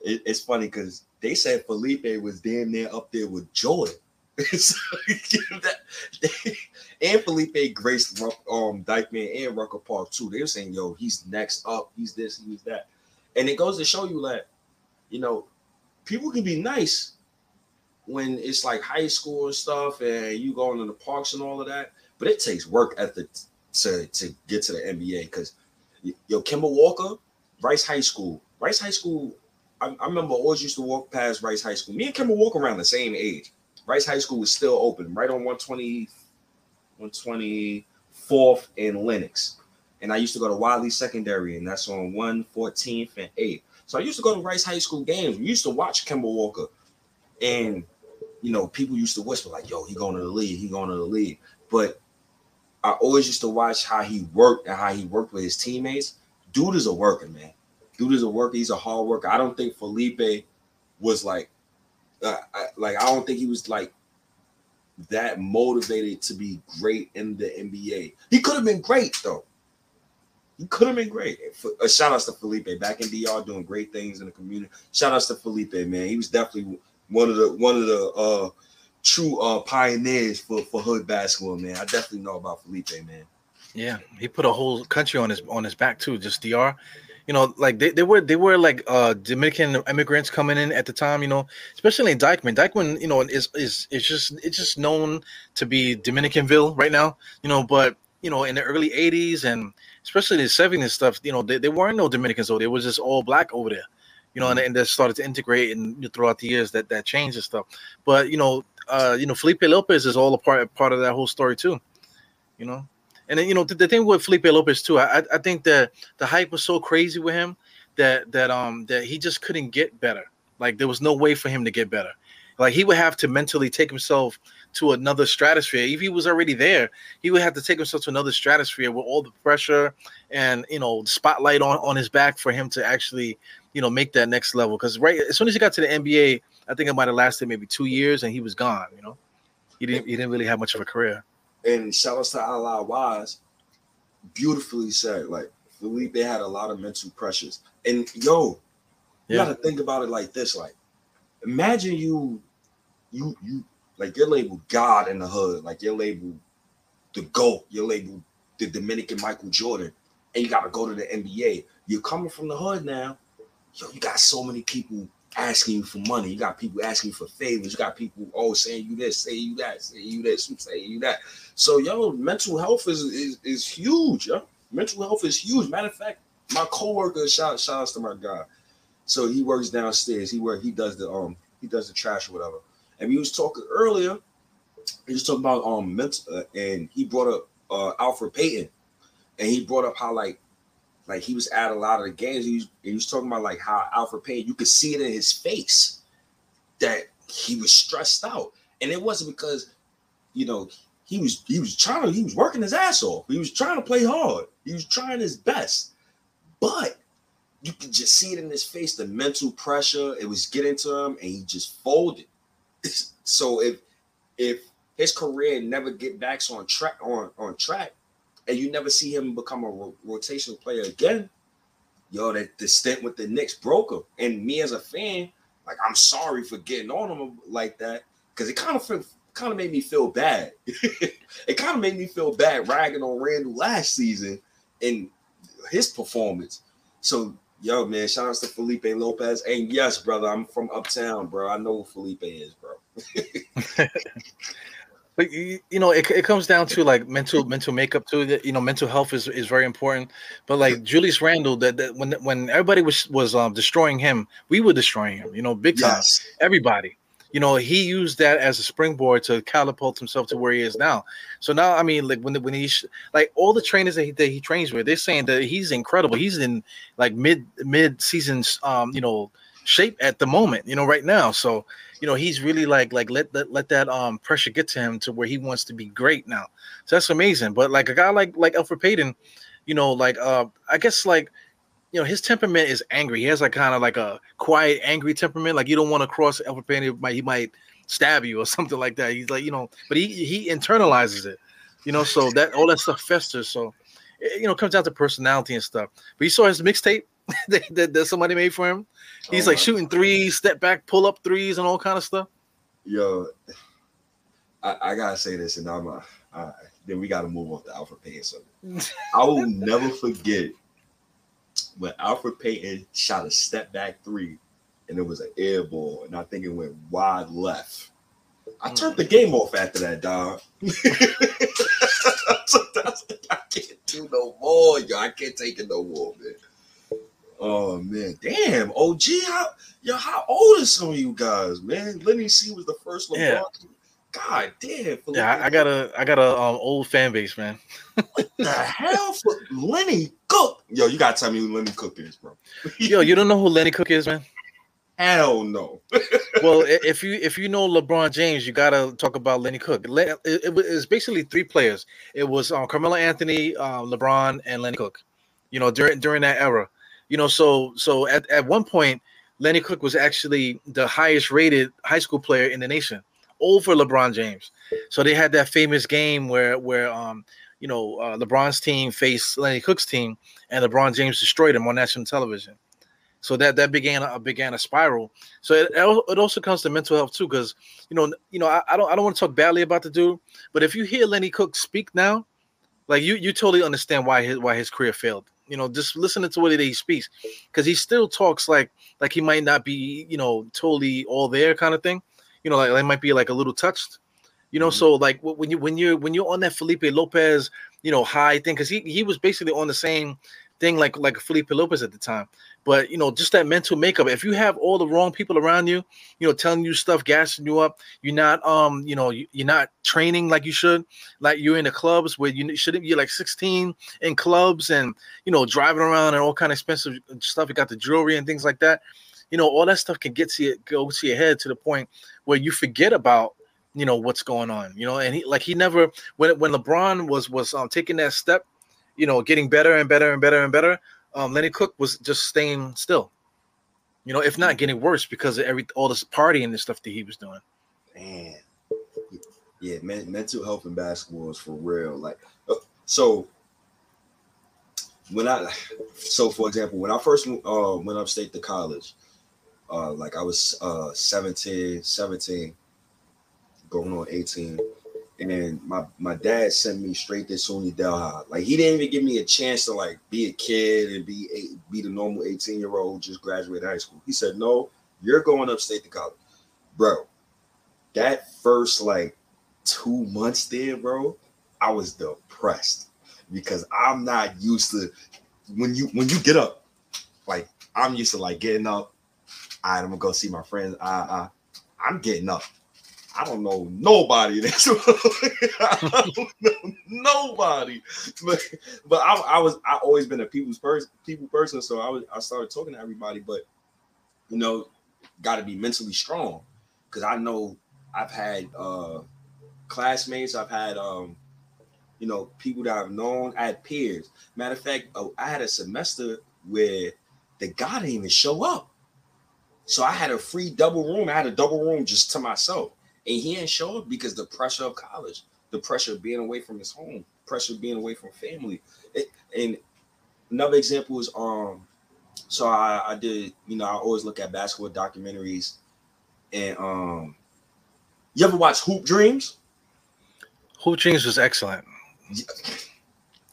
It, it's funny because they said Felipe was damn near up there with Jordan. that, and Felipe graced um Dyckman and Rucker Park too. They were saying, "Yo, he's next up. He's this. He's that," and it goes to show you that you know people can be nice when it's like high school and stuff, and you going to the parks and all of that. But it takes work ethic to to get to the NBA because yo, Kemba Walker, Rice High School, Rice High School. I, I remember always used to walk past Rice High School. Me and Kemba walk around the same age. Rice High School was still open, right on 120, 124th and Lenox. And I used to go to Wiley Secondary, and that's on 114th and 8th. So I used to go to Rice High School games. We used to watch Kemba Walker. And you know, people used to whisper, like, yo, he going to the league, he going to the league. But I always used to watch how he worked and how he worked with his teammates. Dude is a worker, man. Dude is a worker. He's a hard worker. I don't think Felipe was like, I, like I don't think he was like that motivated to be great in the NBA. He could have been great though. He could have been great. A uh, shout outs to Felipe back in DR doing great things in the community. Shout outs to Felipe, man. He was definitely one of the one of the uh true uh pioneers for for hood basketball, man. I definitely know about Felipe, man. Yeah, he put a whole country on his on his back too. Just DR, you know, like they, they were they were like uh Dominican immigrants coming in at the time. You know, especially in Dyckman. Dyckman, you know, is is is just it's just known to be Dominicanville right now. You know, but you know, in the early '80s and especially the '70s stuff, you know, they, they weren't no Dominicans though. They was just all black over there you know, and, and that started to integrate and throughout the years that that changed and stuff. But you know, uh, you know, Felipe Lopez is all a part part of that whole story too. You know, and then you know the, the thing with Felipe Lopez too, I I think that the hype was so crazy with him that that um that he just couldn't get better. Like there was no way for him to get better. Like he would have to mentally take himself to another stratosphere. If he was already there, he would have to take himself to another stratosphere with all the pressure and you know spotlight on on his back for him to actually you know make that next level. Because right as soon as he got to the NBA, I think it might have lasted maybe two years, and he was gone. You know, he didn't he didn't really have much of a career. And shout out to Allah Wise, beautifully said. Like Felipe had a lot of mental pressures, and yo, you yeah. got to think about it like this: like, imagine you, you, you, like you're labeled God in the hood, like you're labeled the GOAT, you're labeled the Dominican Michael Jordan, and you got to go to the NBA. You're coming from the hood now. Yo, you got so many people asking you for money. You got people asking you for favors. You got people oh saying you this, saying you that, say you this, saying you that. So yo, mental health is is, is huge. Yo. Mental health is huge. Matter of fact, my coworker shout shouts outs to my guy. So he works downstairs. He work he does the um he does the trash or whatever. And we was talking earlier. He was talking about um mental uh, and he brought up uh Elfrid Payton, and he brought up how like like he was at a lot of the games. He was, he was talking about like how Elfrid Payton, you could see it in his face that he was stressed out. And it wasn't because, you know, he was he was trying to he was working his ass off. He was trying to play hard. He was trying his best. But you could just see it in his face, the mental pressure. It was getting to him, and he just folded. so if if his career never get back on track on on track, and you never see him become a ro- rotational player again, yo, that the stint with the Knicks broke him. And me as a fan, like I'm sorry for getting on him like that because it kind of feel, kind of made me feel bad. it kind of made me feel bad ragging on Randle last season and his performance. So yo, man, shout out to Felipe Lopez. And yes, brother, I'm from uptown, bro. I know who Felipe is, bro. but you, you know it, it comes down to like mental mental makeup too that you know mental health is, is very important but like julius Randle, that, that when when everybody was was um destroying him we were destroying him you know big time yes. everybody you know he used that as a springboard to catapult himself to where he is now so now i mean like when when he's like all the trainers that he, that he trains with they're saying that he's incredible he's in like mid mid seasons um you know shape at the moment you know right now so you know he's really like like let that let that um pressure get to him to where he wants to be great now. So that's amazing. But like a guy like like Elfrid Payton, you know, like uh I guess like you know his temperament is angry. He has like kind of like a quiet, angry temperament. Like you don't want to cross Elfrid Payton. He might he might stab you or something like that. He's like you know, but he he internalizes it. You know, so that all that stuff festers. So it, you know, comes down to personality and stuff. But you saw his mixtape that, that, that somebody made for him. He's oh like shooting threes, step back, pull up threes, and all kind of stuff. Yo, I, I gotta say this, and I'm uh, uh, then we gotta move off the Elfrid Payton. So I will never forget when Elfrid Payton shot a step back three, and it was an air ball, and I think it went wide left. I turned the game off after that, dog. I can't do no more, yo. I can't take it no more, man. Oh man, damn, OG, how yo, how old is some of you guys, man? Lenny C was the first LeBron. Yeah. God damn, Yeah, I, I got a I got a um, old fan base, man. what the hell for Lenny Cooke? Yo, you gotta tell me who Lenny Cooke is, bro. Yo, you don't know who Lenny Cooke is, man? Hell no. well, if you if you know LeBron James, you gotta talk about Lenny Cooke. It, it was basically three players. It was um, Carmelo Anthony, uh, LeBron, and Lenny Cooke. You know, during during that era. You know, so so at, at one point, Lenny Cooke was actually the highest rated high school player in the nation, over LeBron James. So they had that famous game where where um you know uh, LeBron's team faced Lenny Cooke's team, and LeBron James destroyed him on national television. So that that began a began a spiral. So it, it also comes to mental health too, because you know you know I, I don't I don't want to talk badly about the dude, but if you hear Lenny Cooke speak now, like you you totally understand why his why his career failed. You know, just listening to what he speaks, because he still talks like like he might not be you know totally all there kind of thing. You know, like they might be like a little touched. You know, Mhm. so like when you when you're when you're on that Felipe Lopez, you know, high thing, because he he was basically on the same thing like like Felipe Lopez at the time. But you know, just that mental makeup. If you have all the wrong people around you, you know, telling you stuff, gassing you up, you're not um, you know, you, you're not training like you should, like you're in the clubs where you shouldn't be like 16 in clubs and you know, driving around and all kind of expensive stuff. You got the jewelry and things like that. You know, all that stuff can get to you, go to your head to the point where you forget about you know what's going on. You know, and he like he never when when LeBron was was um taking that step, you know, getting better and better and better and better um, Lenny Cooke was just staying still. You know, if not getting worse because of every all this partying and stuff that he was doing. Man. Yeah, men, mental health in basketball is for real. Like, uh, so when I, so for example, when I first uh, went upstate to college, uh, like I was uh 17, 17, going on 18, and my my dad sent me straight to SUNY Delhi. Like he didn't even give me a chance to like be a kid and be a, be the normal 18 year old just graduated high school. He said, "No, you're going upstate to college, bro." That first like two months there, bro, I was depressed because I'm not used to when you when you get up, like I'm used to like getting up. All right, I'm gonna go see my friends. I, uh, I'm getting up. I don't know nobody. That's nobody. But but I, I was I always been a people's person, people person. So I was I started talking to everybody, but you know, got to be mentally strong because I know I've had uh classmates, I've had um you know people that I've known, I had peers. Matter of fact, oh, I had a semester where the guy didn't even show up. So I had a free double room. I had a double room just to myself. And he ain't showed because the pressure of college, the pressure of being away from his home, pressure of being away from family. It, and another example is um, so I, I did, you know, I always look at basketball documentaries. And um, you ever watch Hoop Dreams? Hoop Dreams was excellent.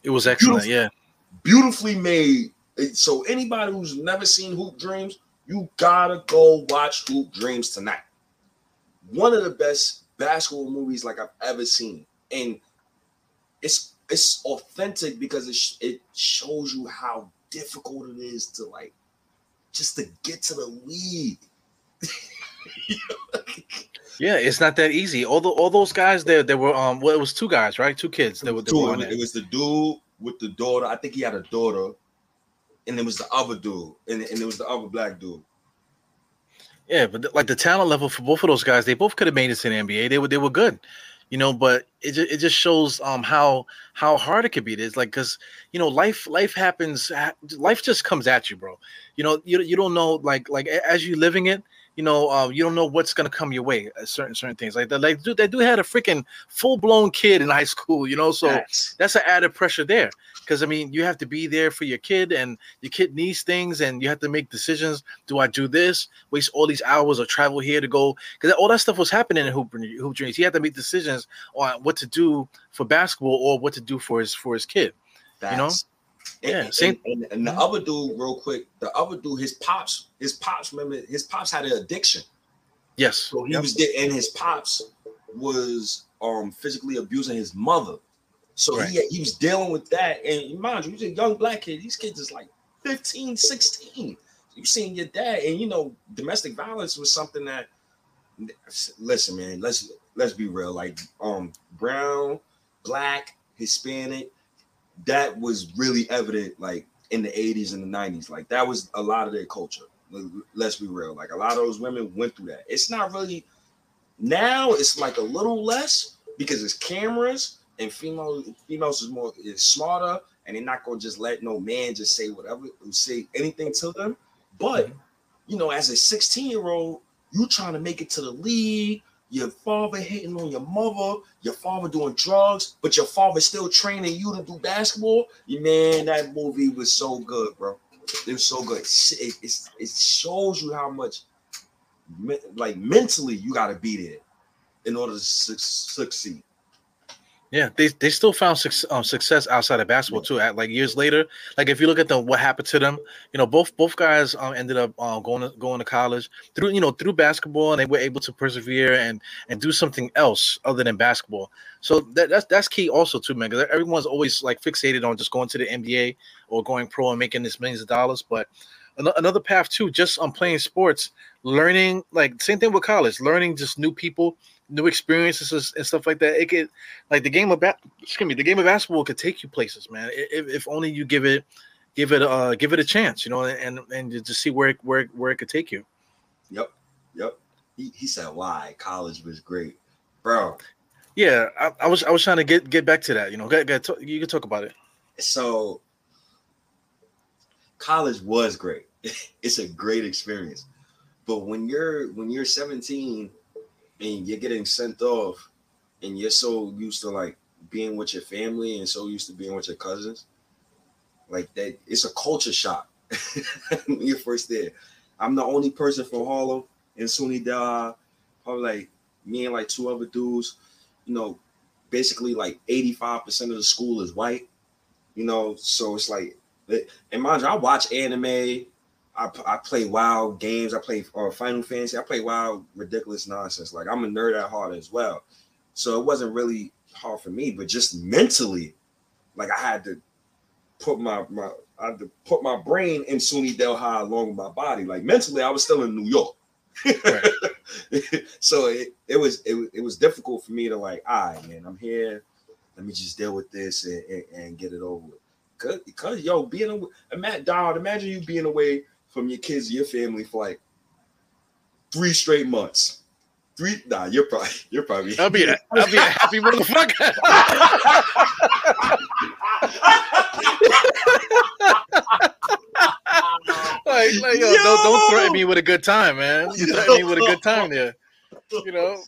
It was excellent, yeah. Beautifully made. So anybody who's never seen Hoop Dreams, you gotta go watch Hoop Dreams tonight. One of the best basketball movies like I've ever seen, and it's it's authentic because it sh- it shows you how difficult it is to like just to get to the league. Yeah, it's not that easy. All the, all those guys there, there were um well, it was two guys, right? Two kids. There were, they Dude, were it it. was the dude with the daughter. I think he had a daughter, and it was the other dude, and, and it was the other black dude. Yeah, but like the talent level for both of those guys, they both could have made it to the NBA. They were they were good, you know. But it just, it just shows um how how hard it could be. It's like because you know life life happens, life just comes at you, bro. You know you you don't know like like as you living it, you know, uh, you don't know what's gonna come your way. Uh, certain certain things like that. Like, dude, that dude had a freaking full blown kid in high school. You know, so that's an added pressure there. Because I mean, you have to be there for your kid, and your kid needs things, and you have to make decisions. Do I do this? Waste all these hours or travel here to go? Because all that stuff was happening in hoop hoop dreams. He had to make decisions on what to do for basketball or what to do for his for his kid. You know? Facts. Yeah, and, same- and, and, and the other dude, real quick, the other dude, his pops, his pops, remember, his pops had an addiction. Yes. So he Yep. was there, and his pops was um physically abusing his mother. So Right. he, he was dealing with that. And mind you, he's a young black kid. These kids is like 15, 16. You seeing your dad, and you know, domestic violence was something that listen, man, let's let's be real. Like um brown, black, Hispanic, that was really evident like in the 80s and the 90s. Like that was a lot of their culture. Let's be real. Like a lot of those women went through that. It's not really now, it's like a little less because it's cameras and female females is more is smarter and they're not gonna just let no man just say whatever say anything to them. But mm-hmm. you know, as a 16 year old, you trying to make it to the league. Your father hitting on your mother, your father doing drugs, but your father still training you to do basketball. Man, that movie was so good, bro. It was so good. It, it, it shows you how much, like mentally, you got to be there in order to su- succeed. Yeah, they, they still found suc- um, success outside of basketball too. At like years later, like if you look at the what happened to them, you know, both both guys um, ended up uh, going to going to college through you know through basketball, and they were able to persevere and and do something else other than basketball. So that, that's that's key also too, man. Because everyone's always like fixated on just going to the NBA or going pro and making this millions of dollars, but ano- another path too, just on playing sports, learning like same thing with college, learning just new people, new experiences and stuff like that. It could like the game of ba- excuse me, the game of basketball could take you places, man. If, if only you give it give it uh give it a chance, you know, and and just see where it, where where it could take you. Yep, yep. He, he said why college was great, bro. Yeah, I, I was I was trying to get get back to that, you know. Go, go, talk, you can talk about it. So college was great. it's a great experience. But when you're when you're 17 and you're getting sent off and you're so used to like being with your family and so used to being with your cousins, like that it's a culture shock when you're first there. I'm the only person from Harlem in SUNY Del probably like me and like two other dudes, you know, basically like 85% of the school is white you know so it's like eh, and mind you i watch anime i, I play wild games. I play uh, final fantasy. I play wild ridiculous nonsense. Like i'm a nerd at heart as well. So it wasn't really hard for me but just mentally like i had to put my my i had to put my brain in suny Delhi along with my body. Like mentally i was still in new york. Right. so it, it was it, it was difficult for me to like all right man i'm here. Let me just deal with this and, and, and get it over with. Cause, cause yo, being away, imagine, Donald, imagine you being away from your kids, your family for like three straight months. Three, nah, you're probably, you're probably. I'll be a, I'll be a happy motherfucker. like, like yo, Don't, don't threaten me with a good time, man. You threaten me with a good time there. You know,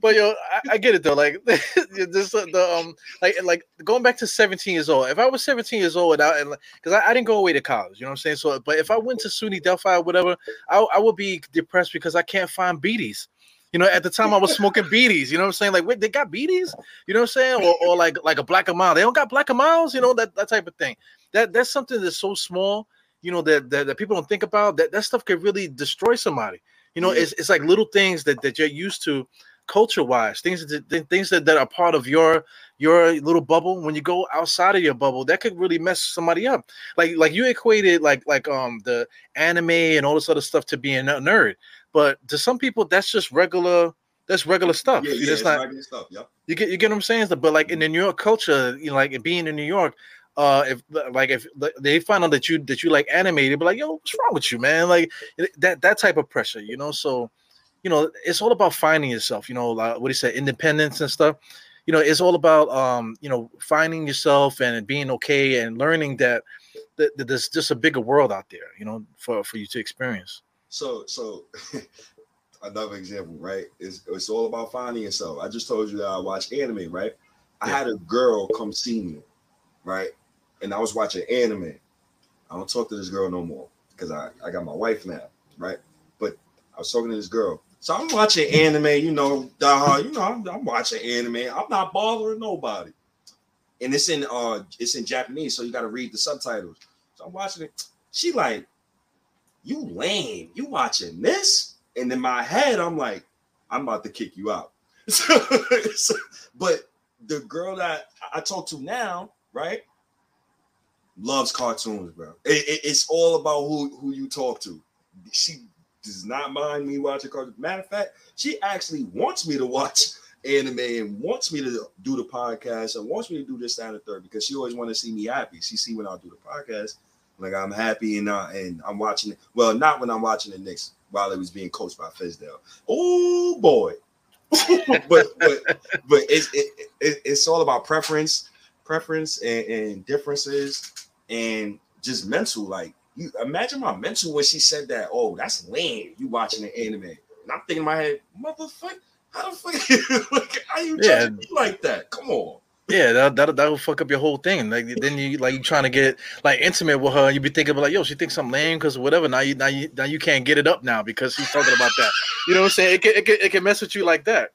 but yo, I, I get it though. Like this, uh, the um, like like going back to 17 years old. If I was 17 years old, I, and because I, I didn't go away to college, you know what I'm saying. So, but if I went to SUNY Delphi or whatever, I, I would be depressed because I can't find beaties. You know, at the time I was smoking beaties. You know what I'm saying? Like, wait, they got beaties? You know what I'm saying? Or, or like like a black and. They don't got Black and Milds. You know that that type of thing. That that's something that's so small. You know that that, that people don't think about. That that stuff could really destroy somebody. You know, Yeah. it's it's like little things that that you're used to culture wise things that things that, that are part of your your little bubble when you go outside of your bubble that could really mess somebody up like like you equated like like um the anime and all this other stuff to being a nerd but to some people that's just regular that's regular stuff yeah, You yeah, just it's not regular stuff. Yep. you get you get what I'm saying? But like in the New York culture, you know, like being in New York, uh, if like if they find out that you that you like anime, they be like, "Yo, what's wrong with you, man?" Like that that type of pressure, you know. So, you know, it's all about finding yourself. You know, like what he said, independence and stuff. You know, it's all about um, you know, finding yourself and being okay and learning that, that, that there's just a bigger world out there. You know, for for you to experience. So so another example, right? It's it's all about finding yourself. I just told you that I watch anime, right? I had a girl come see me, right? And I was watching anime. I don't talk to this girl no more because I, I got my wife now, right? But I was talking to this girl. So I'm watching anime, you know, uh, you know, I'm, I'm watching anime. I'm not bothering nobody. And it's in uh it's in Japanese, so you gotta read the subtitles. So I'm watching it. She like, you lame, you watching this? And in my head, I'm like, I'm about to kick you out. so, but the girl that I talk to now, right, loves cartoons, bro. It, it, it's all about who who you talk to. She does not mind me watching cartoons. Matter of fact, she actually wants me to watch anime and wants me to do the podcast and wants me to do this, that, and third because she always want to see me happy. She see when I do the podcast, like I'm happy and uh, and I'm watching it. Well, not when I'm watching the Knicks while it was being coached by Fizdale. Oh boy. but but but it's it, it, it's all about preference, preference and, and differences and just mental. Like you imagine my mental when she said that. Oh, that's lame. You watching an anime, and I'm thinking in my head, motherfucker, how the fuck? like, how you yeah. me like that? Come on. Yeah, that that that will fuck up your whole thing. Like then you like you trying to get like intimate with her, and you be thinking about like, yo, she thinks I'm lame because whatever. Now you now you now you can't get it up now because she's talking about that. You know what I'm saying? It can, it can, it can mess with you like that.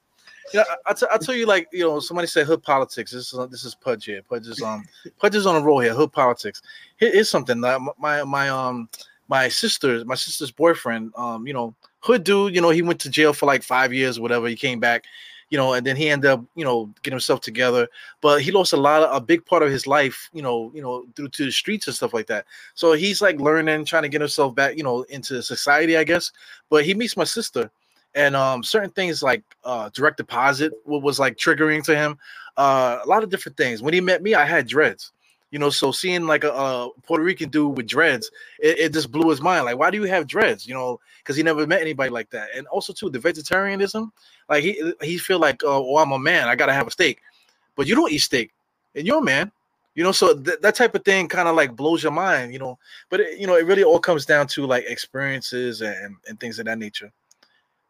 Yeah, I, I, t- I tell you, like you know, somebody said hood politics. This is this is Pudge here. Pudge is um Pudge is on a roll here. Hood politics. Here is something that my my um my sister, my sister's boyfriend, um, you know, hood dude. You know, he went to jail for like five years, whatever. He came back, you know, and then he ended up, you know, getting himself together. But he lost a lot of a big part of his life, you know, you know, through to the streets and stuff like that. So he's like learning, trying to get himself back, you know, into society, I guess. But he meets my sister and um, certain things like uh, direct deposit was like triggering to him. Uh, a lot of different things. When he met me, I had dreads. You know, so seeing like a, a Puerto Rican dude with dreads, it, it, just blew his mind. Like, why do you have dreads? You know, because he never met anybody like that. And also too, the vegetarianism. Like he he feel like, oh, oh I'm a man, I gotta have a steak, but you don't eat steak, and you're a man. You know, so th- that type of thing kind of like blows your mind. You know, but it, you know, it really all comes down to like experiences and and things of that nature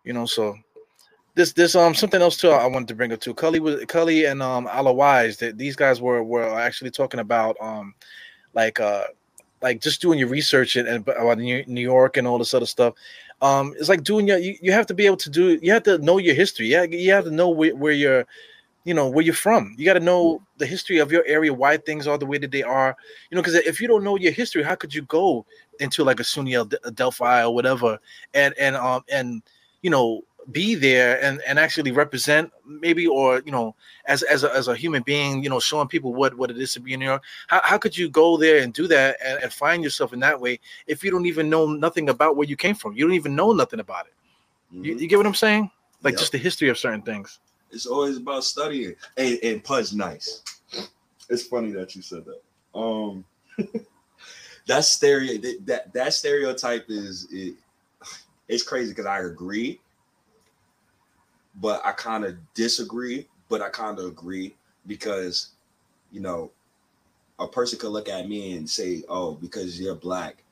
you know. So this this um something else too I wanted to bring up too. Cully was Cully and um Alla Wise that these guys were were actually talking about um like uh like just doing your research and, and about New York and all this other stuff. Um, it's like doing your you, you have to be able to do you have to know your history. Yeah, you have to know where, where you're you know where you're from you got to know the history of your area why things are the way that they are you know because if you don't know your history how could you go into like a SUNY Delphi or whatever and and um and you know be there and and actually represent maybe or you know as as a, as a human being you know showing people what what it is to be in new york. How, how could you go there and do that and, and find yourself in that way if you don't even know nothing about where you came from? You don't even know nothing about it. Mm-hmm. you, you, get what i'm saying? Like yep. just the history of certain things. It's always about studying and, and pudge nice. It's funny that you said that. Um that stereo that that stereotype is it, it's crazy because I agree, but I kind of disagree, but I kind of agree because you know a person could look at me and say, "Oh, because you're black,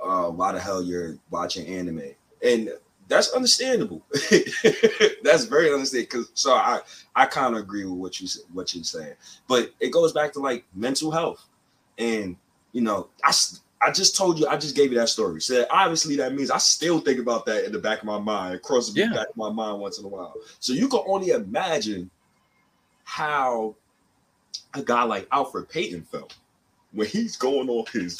uh, why the hell you're watching anime?" And that's understandable. that's very understandable. Cause so I I kind of agree with what you what you're saying, but it goes back to like mental health, and you know I I just told you, I just gave you that story. So obviously that means I still think about that in the back of my mind, crosses yeah. the back of my mind once in a while. So you can only imagine how a guy like Elfrid Payton felt when he's going on his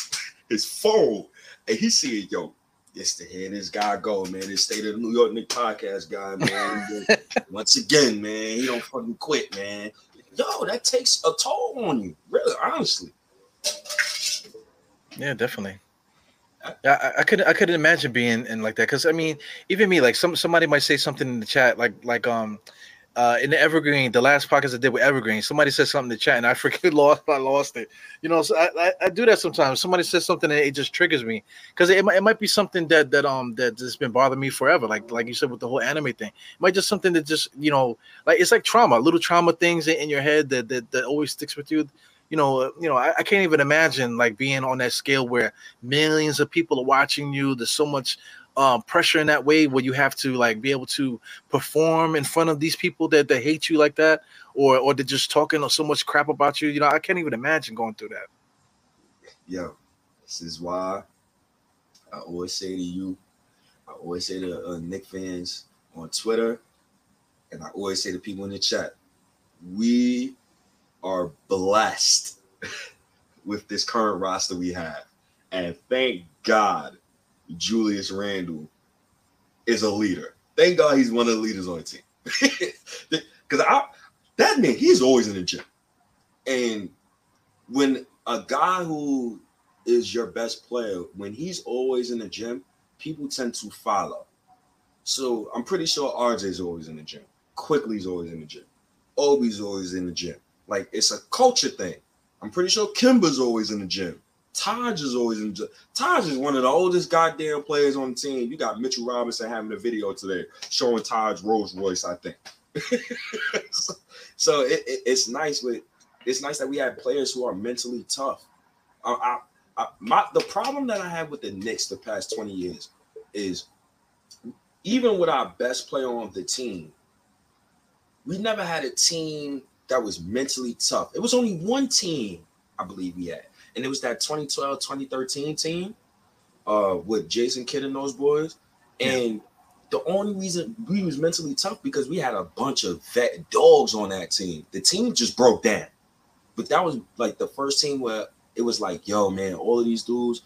his phone and he's seeing, yo, it's the hear this guy go, man. This state of the New York Knick podcast guy, man. once again, man, he don't fucking quit, man. Yo, that takes a toll on you, really, honestly. Yeah, definitely. Yeah, I, I could I couldn't imagine being in like that because I mean, even me, like some somebody might say something in the chat, like like um uh in the Evergreen, the last podcast I did with Evergreen, somebody said something in the chat and I freaking lost I lost it. You know, so I, I, I do that sometimes. Somebody says something and it just triggers me because it, it might be something that that um that has been bothering me forever. Like like you said with the whole anime thing, it might just something that just you know like it's like trauma, little trauma things in, in your head that, that that always sticks with you you know, you know, I, I, can't even imagine like being on that scale where millions of people are watching you. There's so much uh, pressure in that way where you have to like be able to perform in front of these people that, that hate you like that or or they're just talking so much crap about you you know i can't even imagine going through that Yeah, this is why I always say to you, I always say to uh, Nick fans on Twitter, and I always say to people in the chat, we are blessed with this current roster we have. And thank God Julius Randle is a leader. Thank God he's one of the leaders on the team. Because I that man, he's always in the gym. And when a guy who is your best player, when he's always in the gym, people tend to follow. So I'm pretty sure RJ's always in the gym. Quickley's always in the gym. Obi's always in the gym. Like it's a culture thing. I'm pretty sure Kemba's always in the gym. Taj is always in. Taj is one of the oldest goddamn players on the team. You got Mitchell Robinson having a video today showing Taj Rolls Royce, I think. so so it, it- it's nice with it's nice that we have players who are mentally tough. I, I, I, my the problem that I have with the Knicks the past 20 years is even with our best player on the team, we never had a team that was mentally tough. It was only one team, I believe we had, and it was that 2012 2013 team uh, with Jason Kidd and those boys. And the only reason we was mentally tough because we had a bunch of vet dogs on that team. The team just broke down. But that was like the first team where it was like, yo, man, all of these dudes,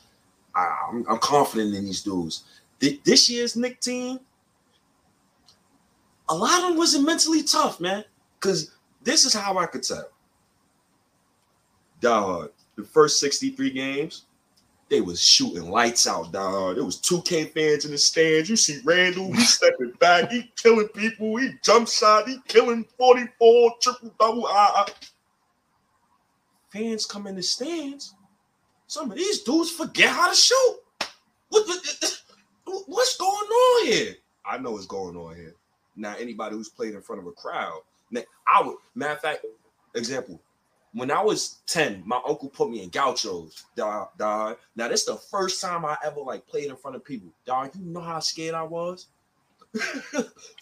I, I'm, I'm confident in these dudes. Th- This year's Knick team, a lot of them wasn't mentally tough, man. Because this is how I could tell. Dog, the first 63 games, they was shooting lights out, dog. There was 2K fans in the stands. You see Randle, he stepping back, he killing people, he jump shot, he killing 44, triple double. I, I. Fans come in the stands. Some of these dudes forget how to shoot. What, what- what's going on here? I know what's going on here. Now, anybody who's played in front of a crowd, I would, matter of fact, example, when I was 10, my uncle put me in gauchos, dog. dog. Now, this is the first time I ever like played in front of people. Dog, you know how scared I was?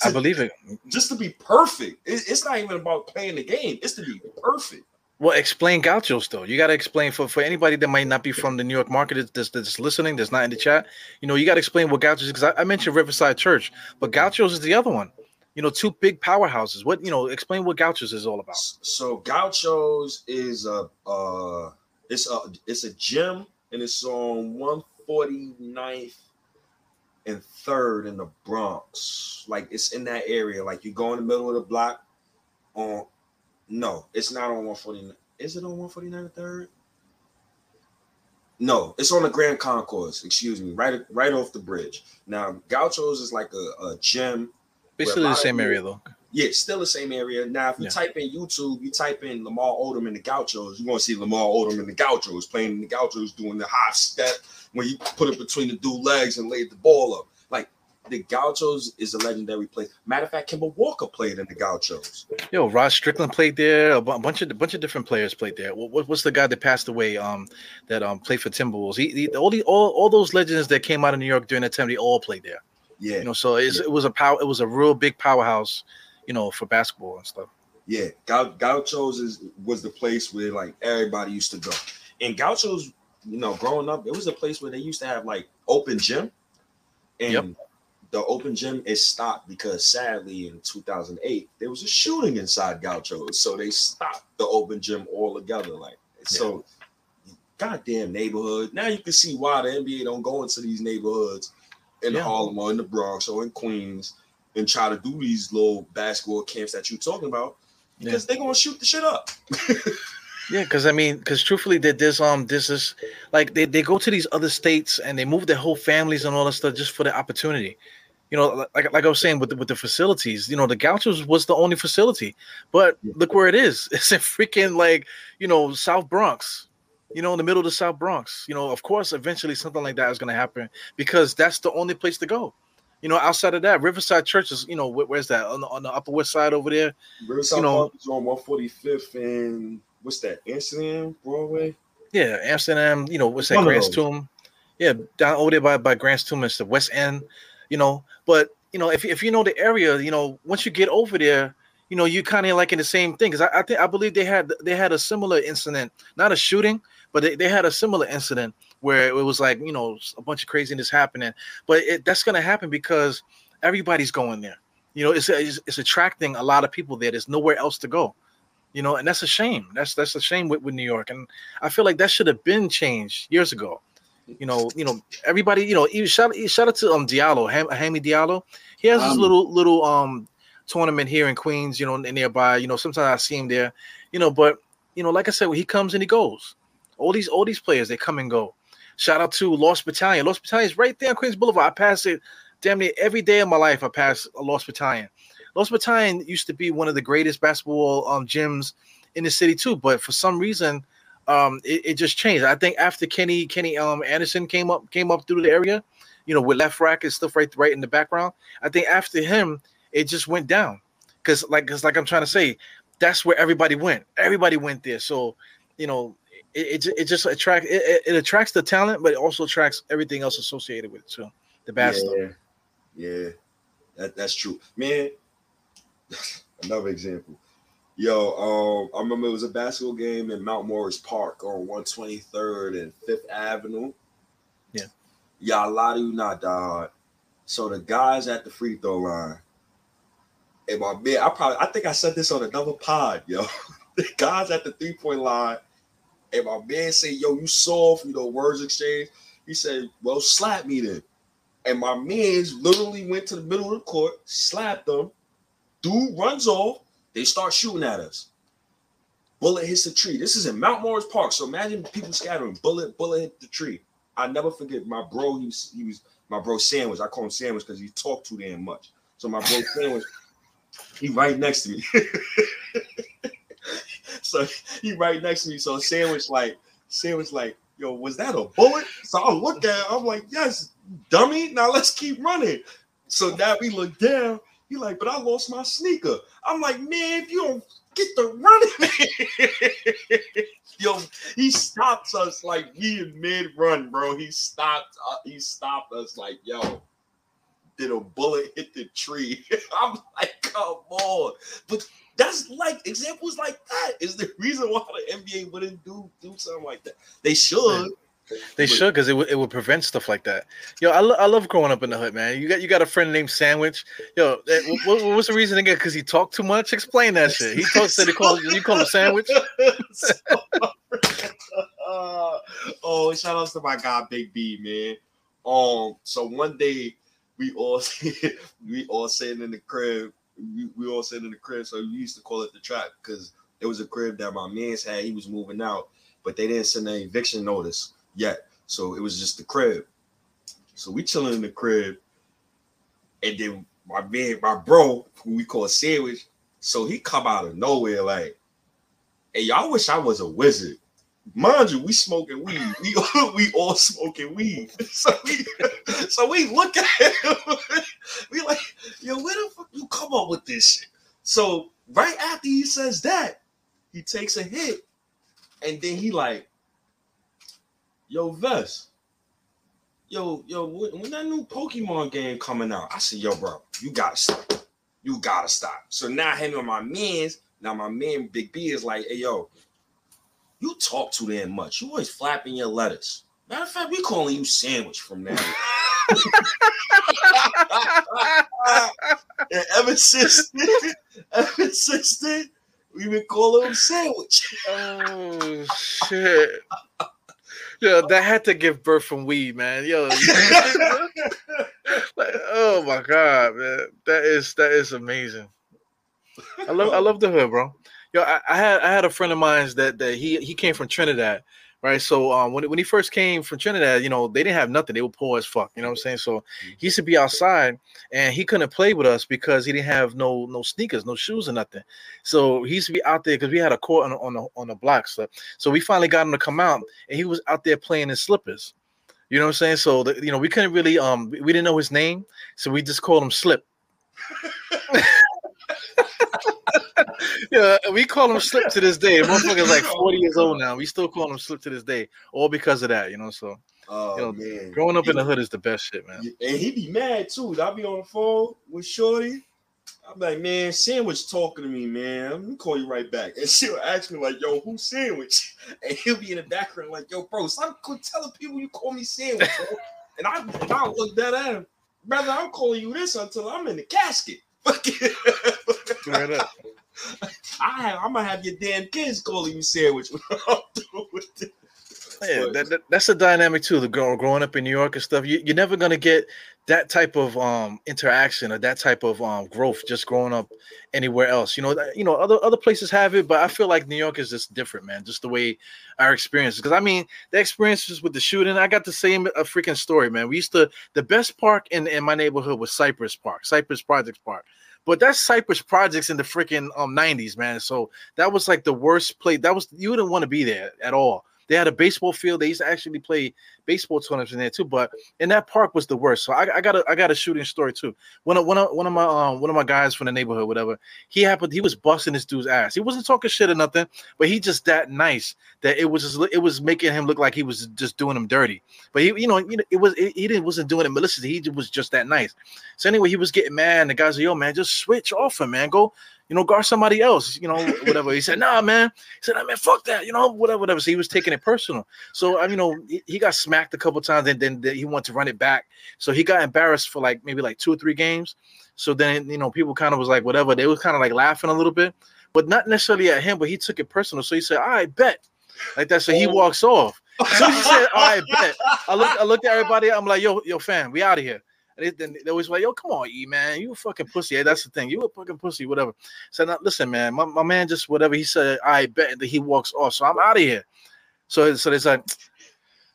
i believe it Just to be perfect. It- it's not even about playing the game, it's to be perfect. Well, explain gauchos though. You got to explain for, for anybody that might not be from the New York market that's, that's listening, that's not in the chat. You know, you got to explain what gauchos is because I, I mentioned Riverside Church, but gauchos is the other one. You know, two big powerhouses. What you know? Explain what gauchos is all about. So Gauchos is a uh it's a it's a gym and it's on 149th and third in the Bronx. Like it's in that area. Like you go in the middle of the block on no, it's not on 149. Is it on 149 and third? No, it's on the Grand Concourse, excuse me, right right off the bridge. Now, Gauchos is like a, a gym Basically a the same area though. yeah, still the same area. Now, if you Yeah. type in YouTube, you type in Lamar Odom and the Gauchos, you're gonna see Lamar Odom and the Gauchos playing in the Gauchos doing the high step when you put it between the dude legs and laid the ball up. Like the Gauchos is a legendary place. Matter of fact, Kemba Walker played in the Gauchos. Yo, Rod Strickland played there. A bunch of a bunch of different players played there. What, what- what's the guy that passed away? Um, that um played for Timberwolves. He, he all the all, all those legends that came out of New York during that time, they all played there. Yeah, You know, so it's, it was a power. It was a real big powerhouse. You know, for basketball and stuff. yeah. Gau- Gauchos is was the place where like everybody used to go. And Gauchos, you know, growing up, it was a place where they used to have like open gym. And Yep. the open gym is stopped because sadly in 2008 there was a shooting inside Gauchos, so they stopped the open gym altogether. Like so, goddamn neighborhood. Now you can see why the NBA don't go into these neighborhoods in Yeah. Harlem or in the Bronx or in Queens and try to do these little basketball camps that you're talking about Yeah. because they're gonna shoot the shit up. Yeah, because I mean, because truthfully, that this um, this is like they, they go to these other states and they move their whole families and all that stuff just for the opportunity. You know, like like I was saying with the, with the facilities, you know, the Gauchos was the only facility, but Yeah. look where it is. It's in freaking like you know South Bronx. You know, in the middle of the South Bronx. You know, of course, eventually something like that is going to happen because that's the only place to go. You know, outside of that, Riverside Church is you know where, where's that on the, on the Upper West Side over there? Riverside You know- is on 145th and what's that? Amsterdam Broadway. Yeah, Amsterdam. You know, what's that? Grant's. Tomb. Yeah, down over there by by Grant's Tumors, the West End, you know. But you know, if if you know the area, you know, once you get over there, you know, you kind of like in the same thing. Because I, I think I believe they had they had a similar incident, not a shooting, but they, they had a similar incident where it was like you know a bunch of craziness happening. But it, that's gonna happen because everybody's going there. You know, it's, it's it's attracting a lot of people there. There's nowhere else to go you know, and that's a shame. That's that's a shame with, with New York, and I feel like that should have been changed years ago. You know, you know, everybody, you know, even shout shout out to um Diallo, Ham, Hammy Diallo. He has um, this little little um tournament here in Queens, you know, nearby. You know, sometimes I see him there, you know, but you know, like I said, when he comes and he goes. All these all these players, they come and go. Shout out to Lost Battalion. Lost Battalion is right there on Queens Boulevard. I pass it damn near every day of my life. I pass a Lost Battalion. Lost Battalion used to be one of the greatest basketball um, gyms in the city too, but for some reason, um, it, it, just changed. I think after Kenny Kenny um, Anderson came up came up through the area, you know, with LeFrak and stuff right right in the background. I think after him, it just went down because like because like I'm trying to say, that's where everybody went. Everybody went there. So you know, it, it, it just attract it, it, attracts the talent, but it also attracts everything else associated with it too. The bad yeah, stuff. Yeah, that, that's true, man. Another example. Yo, um, I remember it was a basketball game in Mount Morris Park on 123rd and 5th Avenue. Yeah. Y'all lie to you not, dog. So the guys at the free throw line, and my man, I probably I think I said this on another pod, yo. the guys at the three-point line, and my man say, yo, you soft, you know, words exchange. He said, Well, slap me then. And my man's literally went to the middle of the court, slapped them, Dude runs off. They start shooting at us. Bullet hits the tree. This is in Mount Morris Park. So imagine people scattering. Bullet, bullet hit the tree. I never forget my bro. He was, he was my bro Sandwich. I call him Sandwich because he talked too damn much. So my bro Sandwich, he right next to me. so he right next to me. So Sandwich like Sandwich like, yo, was that a bullet? So I look at I'm like, yes, dummy. Now let's keep running. So now we look down he like, but I lost my sneaker. I'm like, man, if you don't get the running, yo, he stops us like we in mid run, bro. He stopped. Uh, he stopped us like, yo, did a bullet hit the tree? I'm like, come on, but that's like examples like that is the reason why the NBA wouldn't do do something like that. They should. They should because it would it would prevent stuff like that. Yo, I, lo- I love growing up in the hood, man. You got you got a friend named Sandwich. Yo, eh, what, what was the reason again? Because he talked too much. Explain that shit. He talks that he call you call him Sandwich. uh, oh, shout out to my guy Big B, man. Um, so one day we all we all sitting in the crib. We, we all sitting in the crib, so we used to call it the trap because it was a crib that my man's had. He was moving out, but they didn't send an eviction notice yet. So it was just the crib. So we chilling in the crib, and then my man, my bro, who we call sandwich, so he come out of nowhere like, "Hey, y'all wish I was a wizard." Mind you, we smoking weed. We we all smoking weed. So we so we look at him. we like, yo, where the fuck you come up with this shit? So right after he says that, he takes a hit, and then he like, yo, Vest, yo, yo, when that new Pokemon game coming out, I said, yo, bro, you gotta stop. You gotta stop. So now him and my man's, now my man Big B is like, hey, yo, you talk too damn much. You always flapping your letters. Matter of fact, we calling you sandwich from now. and ever since then, ever since then, we've been calling him sandwich. Oh shit. Yo, that had to give birth from weed, man. Yo, like, oh my god, man, that is that is amazing. I love I love the hood, bro. Yo, I, I had I had a friend of mine that that he he came from Trinidad, right? So um, when, when he first came from Trinidad, you know, they didn't have nothing. They were poor as fuck. You know what I'm saying? So mm-hmm. he used to be outside, and he couldn't play with us because he didn't have no no sneakers, no shoes, or nothing. So he used to be out there because we had a court on on the on the block. So so we finally got him to come out, and he was out there playing in slippers. You know what I'm saying? So the, you know, we couldn't really um we didn't know his name, so we just called him Slip. yeah, we call him Slip to this day. Motherfucker's like 40 years old now. We still call him Slip to this day, all because of that, you know. So Oh You know, man, Growing up in the hood is the best shit, man. and he'd be mad too. I'll be on the phone with Shorty. I'm like, man, Sandwich talking to me, man. Let me call you right back. And she'll ask me, like, yo, who's Sandwich? And he'll be in the background, like, yo, bro, stop telling people you call me Sandwich, bro. and I, I look that at him, brother, I'm calling you this until I'm in the casket. Straight up. I have, I'm gonna have your damn kids calling you Sandwich when I'm through with it. Yeah, that, that- that's the dynamic too. The girl growing up in New York and stuff. You, you're never gonna get that type of um interaction or that type of um growth just growing up anywhere else. You know, that- you know, other other places have it, but I feel like New York is just different, man. Just the way our experiences. Because I mean, the experiences with the shooting, I got the same a freaking story, man. We used to the best park in in my neighborhood was Cypress Park, Cypress Projects Park. But that's Cypress Projects in the freaking um 90s, man. So that was like the worst place. That was you wouldn't want to be there at all. They had a baseball field. They used to actually play baseball tournaments in there too. But in that park was the worst. So I, I got a I got a shooting story too. One of one of one of my um one of my guys from the neighborhood, whatever. He happened. He was busting this dude's ass. He wasn't talking shit or nothing, but he just that nice that it was just it was making him look like he was just doing him dirty. But he you know you know it was it, he didn't wasn't doing it maliciously. He was just that nice. So anyway, he was getting mad. And the guys like, yo man, just switch off him, man. Go you know, guard somebody else, you know, whatever. He said, nah, man. He said, I mean, fuck that, you know, whatever, whatever. So he was taking it personal. So, I you know, he, he got smacked a couple times and then, he wanted to run it back. So he got embarrassed for like maybe like two or three games. So then, you know, people kind of was like, whatever. They was kind of like laughing a little bit, but not necessarily at him, but he took it personal. So he said, I bet. Like that. So he walks off. So he said, I bet. I looked, I looked at everybody. I'm like, yo, yo, fam, we out of here. They, they always like, yo, come on, E man, you a fucking pussy. Hey, that's the thing, you a fucking pussy, whatever. So now, listen, man, my, my man just whatever he said, I bet that he walks off. So I'm out of here. So so it's like,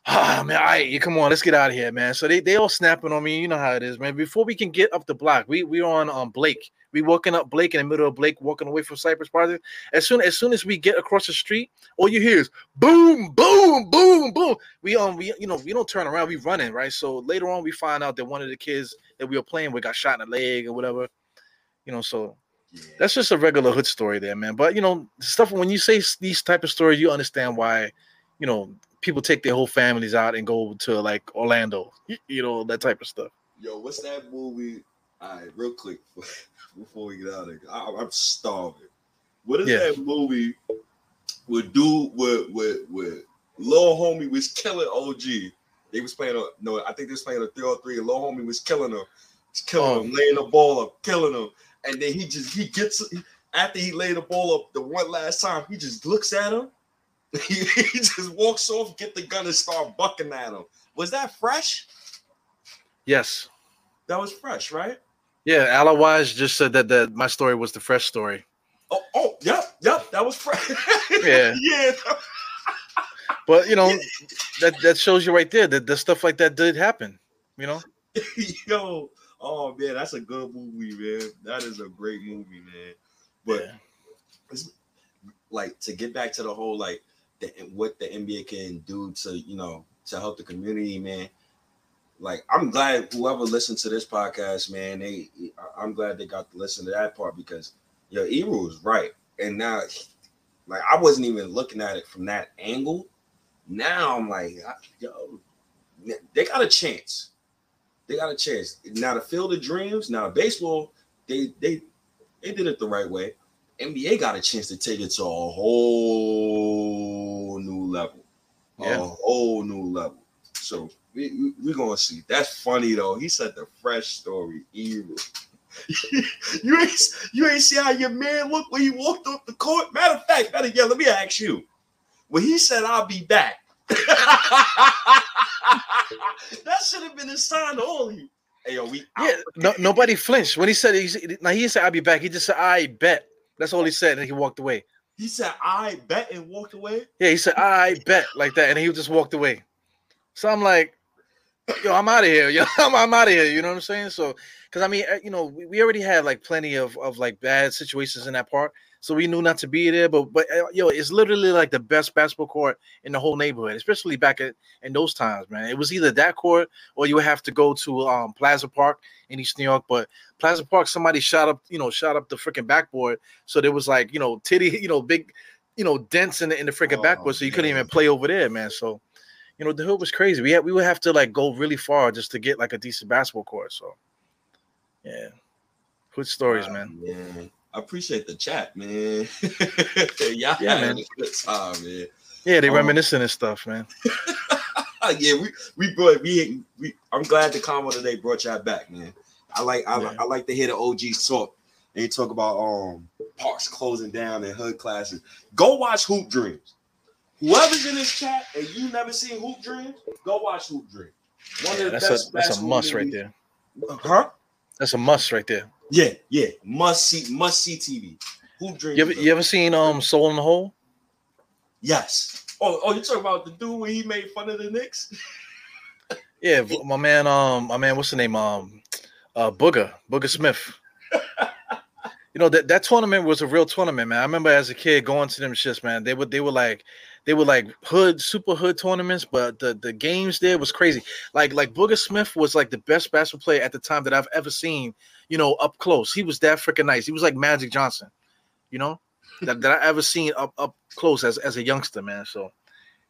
ah man, all right, come on, let's get out of here, man. So they they all snapping on me. You know how it is, man. Before we can get up the block, we we on um Blake. We walking up Blake in the middle of Blake, walking away from Cypress Project. As soon as soon as we get across the street, all you hear is boom, boom, boom, boom. We um we you know we don't turn around, we running right. So later on, we find out that one of the kids that we were playing with got shot in the leg or whatever. You know, so Yeah. that's just a regular hood story there, man. But you know, stuff when you say these type of stories, you understand why, you know, people take their whole families out and go to like Orlando, you know, that type of stuff. Yo, what's that movie? All right, real quick before we get out of here, I, I'm starving. What is Yeah. that movie with dude with with with Lil Homie was killing OG? They was playing a no, I think they was playing a three on three, and Lil Homie was killing him, He's killing Oh. him, laying the ball up, killing him, and then he just he gets after he laid the ball up the one last time, he just looks at him. He, he just walks off, get the gun, and start bucking at him. Was that fresh? Yes. That was fresh, right? Yeah, Ala Wise just said that that my story was the fresh story. Oh, oh, yep, yep, that was fresh. Yeah. yeah. But you know, that that shows you right there that the stuff like that did happen. You know, Yo, oh man, that's a good movie, man. That is a great movie, man. But Yeah. it's, like to get back to the whole like the what the NBA can do to you know to help the community, man. Like I'm glad whoever listened to this podcast, man, they I'm glad they got to listen to that part because yo, Eru was right, and now like I wasn't even looking at it from that angle. Now I'm like, yo, they got a chance. They got a chance. Now the Field of Dreams, now baseball, they they they did it the right way. NBA got a chance to take it to a whole new level. Yeah. A whole new level. So we, we, gonna see. That's funny though. He said the fresh story evil. you ain't you ain't see how your man looked when he walked off the court. Matter of fact, better yeah, let me ask you. When he said I'll be back, that should have been a sign to all you. Hey yo, we yeah. No, nobody flinched when he said he now he said I'll be back. He just said I bet. That's all he said, and he walked away. He said I bet and walked away. Yeah, he said I bet like that, and he just walked away. So I'm like, yo, I'm out of here. Yo, I'm, I'm out of here. You know what I'm saying? So, because I mean, uh, you know, we, we already had like plenty of of like bad situations in that park, so we knew not to be there. But but uh, yo, it's literally like the best basketball court in the whole neighborhood, especially back at in those times, man. It was either that court or you would have to go to um Plaza Park in East New York. But Plaza Park, somebody shot up, you know, shot up the freaking backboard, so there was like you know titty, you know, big, you know, dents in the in the freaking Oh, backboard, so you couldn't even play over there, man. So you know, the hood was crazy. We had we would have to like go really far just to get like a decent basketball court. So, yeah, good stories, man. man. I appreciate the chat, man. Yeah, man. good time, man. Yeah, they Um, reminiscing and stuff, man. yeah, we we brought we we. I'm glad the combo today brought y'all back, man. I like I, Yeah. I like to hear the OGs talk. They talk about um parks closing down and hood classes. Go watch Hoop Dreams. Whoever's in this chat and you never seen Hoop Dreams, go watch Hoop Dreams. One Yeah, of the that's best a that's a must right there. Huh? That's a must right there. Yeah, yeah. Must see, must see TV. Hoop Dreams. You ever you ever seen um Soul in the Hole? Yes. Oh, oh, you talking about the dude when he made fun of the Knicks? Yeah, my man, um, my man, what's the name? Um, uh, Booger, Booger Smith. you know that that tournament was a real tournament, man. I remember as a kid going to them shits, man. They would they were like they were like hood, super hood tournaments, but the the games there was crazy. Like like Booger Smith was like the best basketball player at the time that I've ever seen. You know, up close. He was that freaking nice. He was like Magic Johnson. You know, that, that I ever seen up up close as as a youngster, man. So.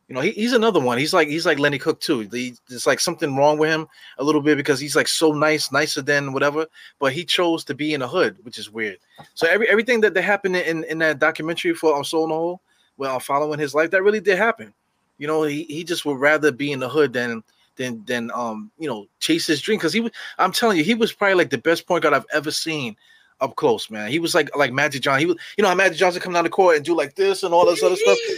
You know, he, he's another one. He's like he's like Lenny Cooke too. The, there's like something wrong with him a little bit because he's like so nice, nicer than whatever. But he chose to be in the hood, which is weird. So every everything that, that happened in, in that documentary for um, Soul in the Hole, well, following his life, that really did happen. You know, he, he just would rather be in the hood than than than um you know chase his dream because he was. I'm telling you, he was probably like the best point guard I've ever seen up close, man. He was like like Magic Johnson. He was, you know, how Magic Johnson come down the court and do like this and all this other stuff.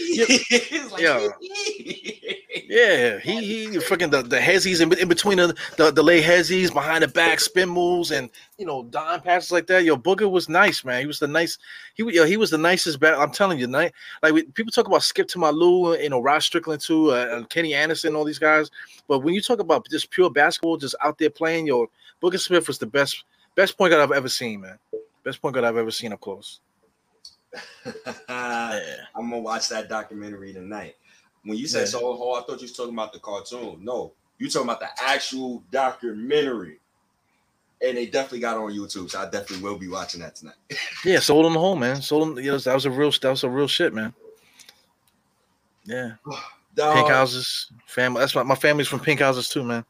Like, Yeah. Yeah, he he freaking the the hezzies in, in between the, the the lay hezzies behind the back spin moves and you know dime passes like that. Yo, Booger was nice, man. He was the nice. He was yo, he was the nicest. Bat, I'm telling you, night like we, people talk about Skip to my Lou, you know, Rod Strickland too, uh, and Kenny Anderson, all these guys. But when you talk about just pure basketball, just out there playing, yo, Booger Smith was the best best point guard I've ever seen, man. Best point guard I've ever seen up close. I'm gonna watch that documentary tonight. When you said Yeah. Soul Hall, I thought you was talking about the cartoon. No, you talking about the actual documentary. And they definitely got it on YouTube, so I definitely will be watching that tonight. Yeah, Soul in the Hole, man. Sold you know, that was a real that was a real shit, man. Yeah. Pink houses, family. That's my, my family's from pink houses too, man.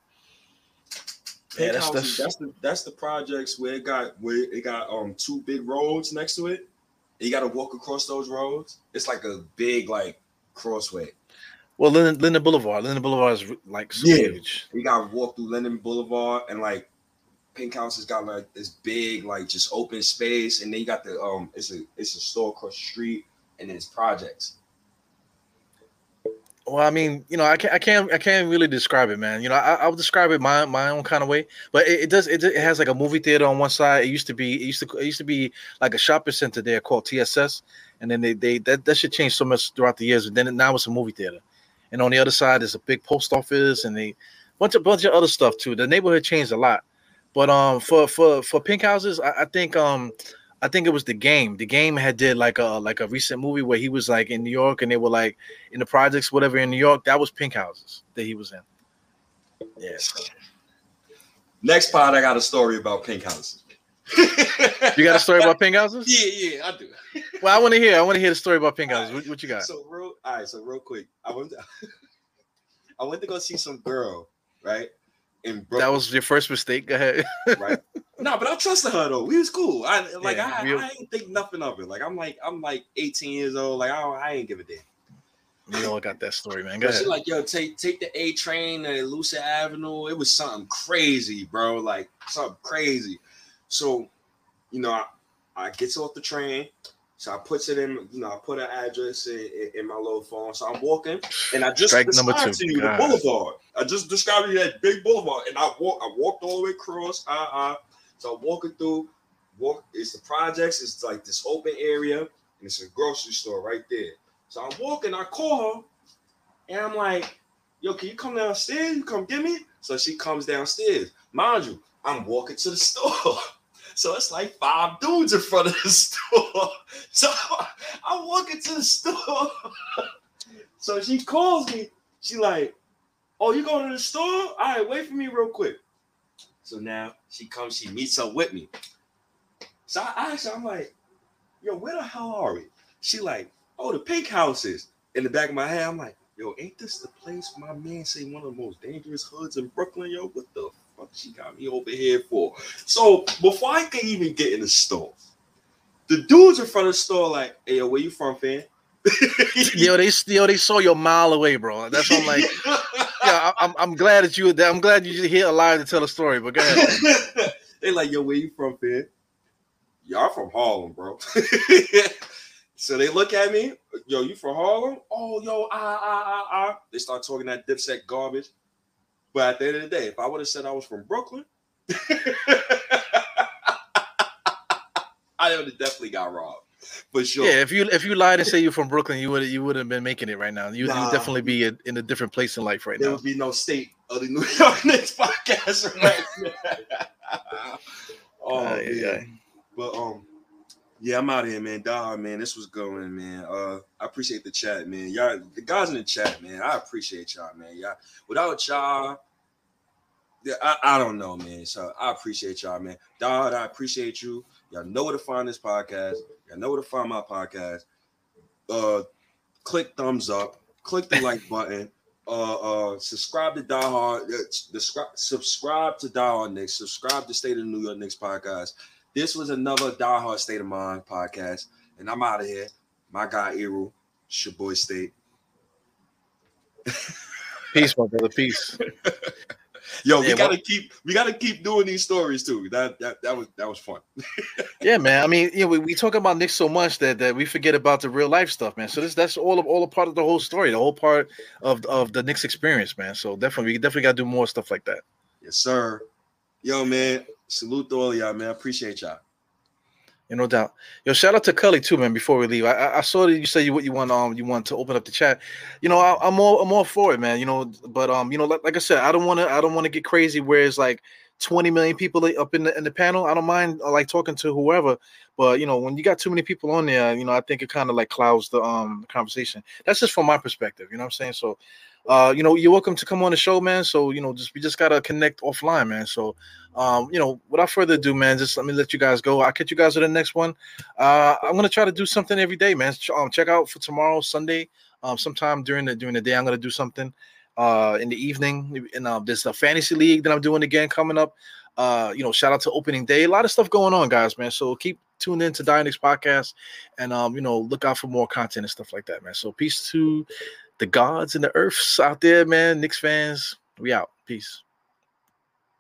Pink Yeah, that's- houses, that's- that's, the that's the projects where it got where it got um two big roads next to it. You got to walk across those roads. It's like a big like crossway. Well, Linden, Linden Boulevard. Linden Boulevard is like so Yeah. huge. You got to walk through Linden Boulevard and like Pink House has got like this big like just open space, and then you got the um it's a it's a store across the street, and then it's projects. Well, I mean, you know, I can't, I can't, I can't really describe it, man. You know, I, I'll describe it my my own kind of way, but it, it does. It, it has like a movie theater on one side. It used to be, it used to, it used to be like a shopping center there called TSS, and then they they that that should change so much throughout the years. But then now it's a movie theater, and on the other side is a big post office and a bunch of bunch of other stuff too. The neighborhood changed a lot, but um, for for for pink houses, I, I think um. I think it was the game. The game had did like a like a recent movie where he was like in New York and they were like in the projects, whatever in New York. That was Pink Houses that he was in. Yeah. Next part, I got a story about Pink Houses. You got a story about Pink Houses? Yeah, yeah, I do. Well, I want to hear. I want to hear the story about Pink Houses. What, what you got? So real, all right. So real quick, I went. To, I went to go see some girl, right? In Brooklyn, That was your first mistake. Go ahead. right? no, but I trusted her though. We was cool. I like Yeah, I, we- I ain't think nothing of it. Like I'm like I'm like 18 years old. Like I don't, I ain't give a damn. we all got that story, man. Go But she like yo take take the A train to Euclid Avenue. It was something crazy, bro. Like something crazy. So you know I, I gets off the train. So I puts it in, you know, I put an address in, in, in my little phone. So I'm walking, and I just Strike described to you God. the boulevard. I just described you that big boulevard, and I walk, I walked all the way across. Uh, uh. So I'm walking through. Walk. It's the projects. It's like this open area, and it's a grocery store right there. So I'm walking. I call her, and I'm like, "Yo, can you come downstairs? You come get me?" So she comes downstairs. Mind you, I'm walking to the store. So it's like five dudes in front of the store. So I'm walking to the store. So she calls me. She like, "Oh, you going to the store? All right, wait for me real quick." So now she comes. She meets up with me. So I asked her, I'm like, "Yo, where the hell are we?" She like, "Oh, the pink houses." In the back of my head, I'm like, yo, ain't this the place my man say one of the most dangerous hoods in Brooklyn? Yo, what the fuck she got me over here for? So before I can even get in the store, the dudes in front of the store like, hey, yo, where you from, fam? yo, they yo, they saw you a mile away, bro. That's what I'm like. yeah, I'm, I'm glad that you. I'm glad you just here alive to tell a story. But go ahead. they like, yo, where you from, fam? Y'all from Harlem, bro. so they look at me, yo, you from Harlem? Oh, yo, ah, ah, ah, ah. They start talking that dipset garbage. But at the end of the day, if I would have said I was from Brooklyn, I would have definitely got robbed. For sure. Yeah, if you if you lied and say you're from Brooklyn, you would you would have been making it right now. You nah, would definitely be a, in a different place in life right there now. There would be no state of the New York Knicks podcast right now. oh uh, yeah, yeah. But um, yeah, I'm out here, man. Dog, man, this was going, man. Uh, I appreciate the chat, man. Y'all, the guys in the chat, man. I appreciate y'all, man. Y'all, without y'all, I, I don't know, man. So I appreciate y'all, man. Dog, I appreciate you. Y'all know where to find this podcast. Y'all know where to find my podcast. Uh, click thumbs up. Click the like button. Uh, uh, subscribe to Die Hard. Uh, subscribe, to Die Hard Knicks. Subscribe to State of New York Knicks podcast. This was another Die Hard State of Mind podcast, and I'm out of here. My guy Eru, it's your boy State. Peace, my brother. Peace. Yo, we gotta well, keep we gotta keep doing these stories too. That that that was that was fun. yeah, man. I mean, you know, we, we talk about Nick so much that, that we forget about the real life stuff, man. So this that's all of all a part of the whole story, the whole part of of the Knicks experience, man. So definitely, we definitely gotta do more stuff like that. Yes, sir. Yo, man. Salute to all y'all, man. Appreciate y'all. Yeah, no doubt. Yo, shout out to Cully too, man. Before we leave, I, I saw that you say you what you want um you want to open up the chat. You know, I, am all I'm all for it, man. You know, but um, you know, like, like I said, I don't want to I don't want to get crazy where it's like 20 million people up in the in the panel. I don't mind uh, like talking to whoever, but you know, when you got too many people on there, you know, I think it kind of like clouds the um conversation. That's just from my perspective. You know what I'm saying? So uh, you know, you're welcome to come on the show, man. So, you know, just we just gotta connect offline, man. So, um, you know, without further ado, man, just let me let you guys go. I'll catch you guys at the next one. Uh, I'm gonna try to do something every day, man. Um, check out for tomorrow, Sunday. Um, sometime during the during the day, I'm gonna do something. Uh, in the evening, and uh, there's a fantasy league that I'm doing again coming up. Uh, you know, shout out to opening day. A lot of stuff going on, guys, man. So keep tuned in to podcast, and um, you know, look out for more content and stuff like that, man. So peace to the gods and the earths out there, man. Knicks fans, we out. Peace.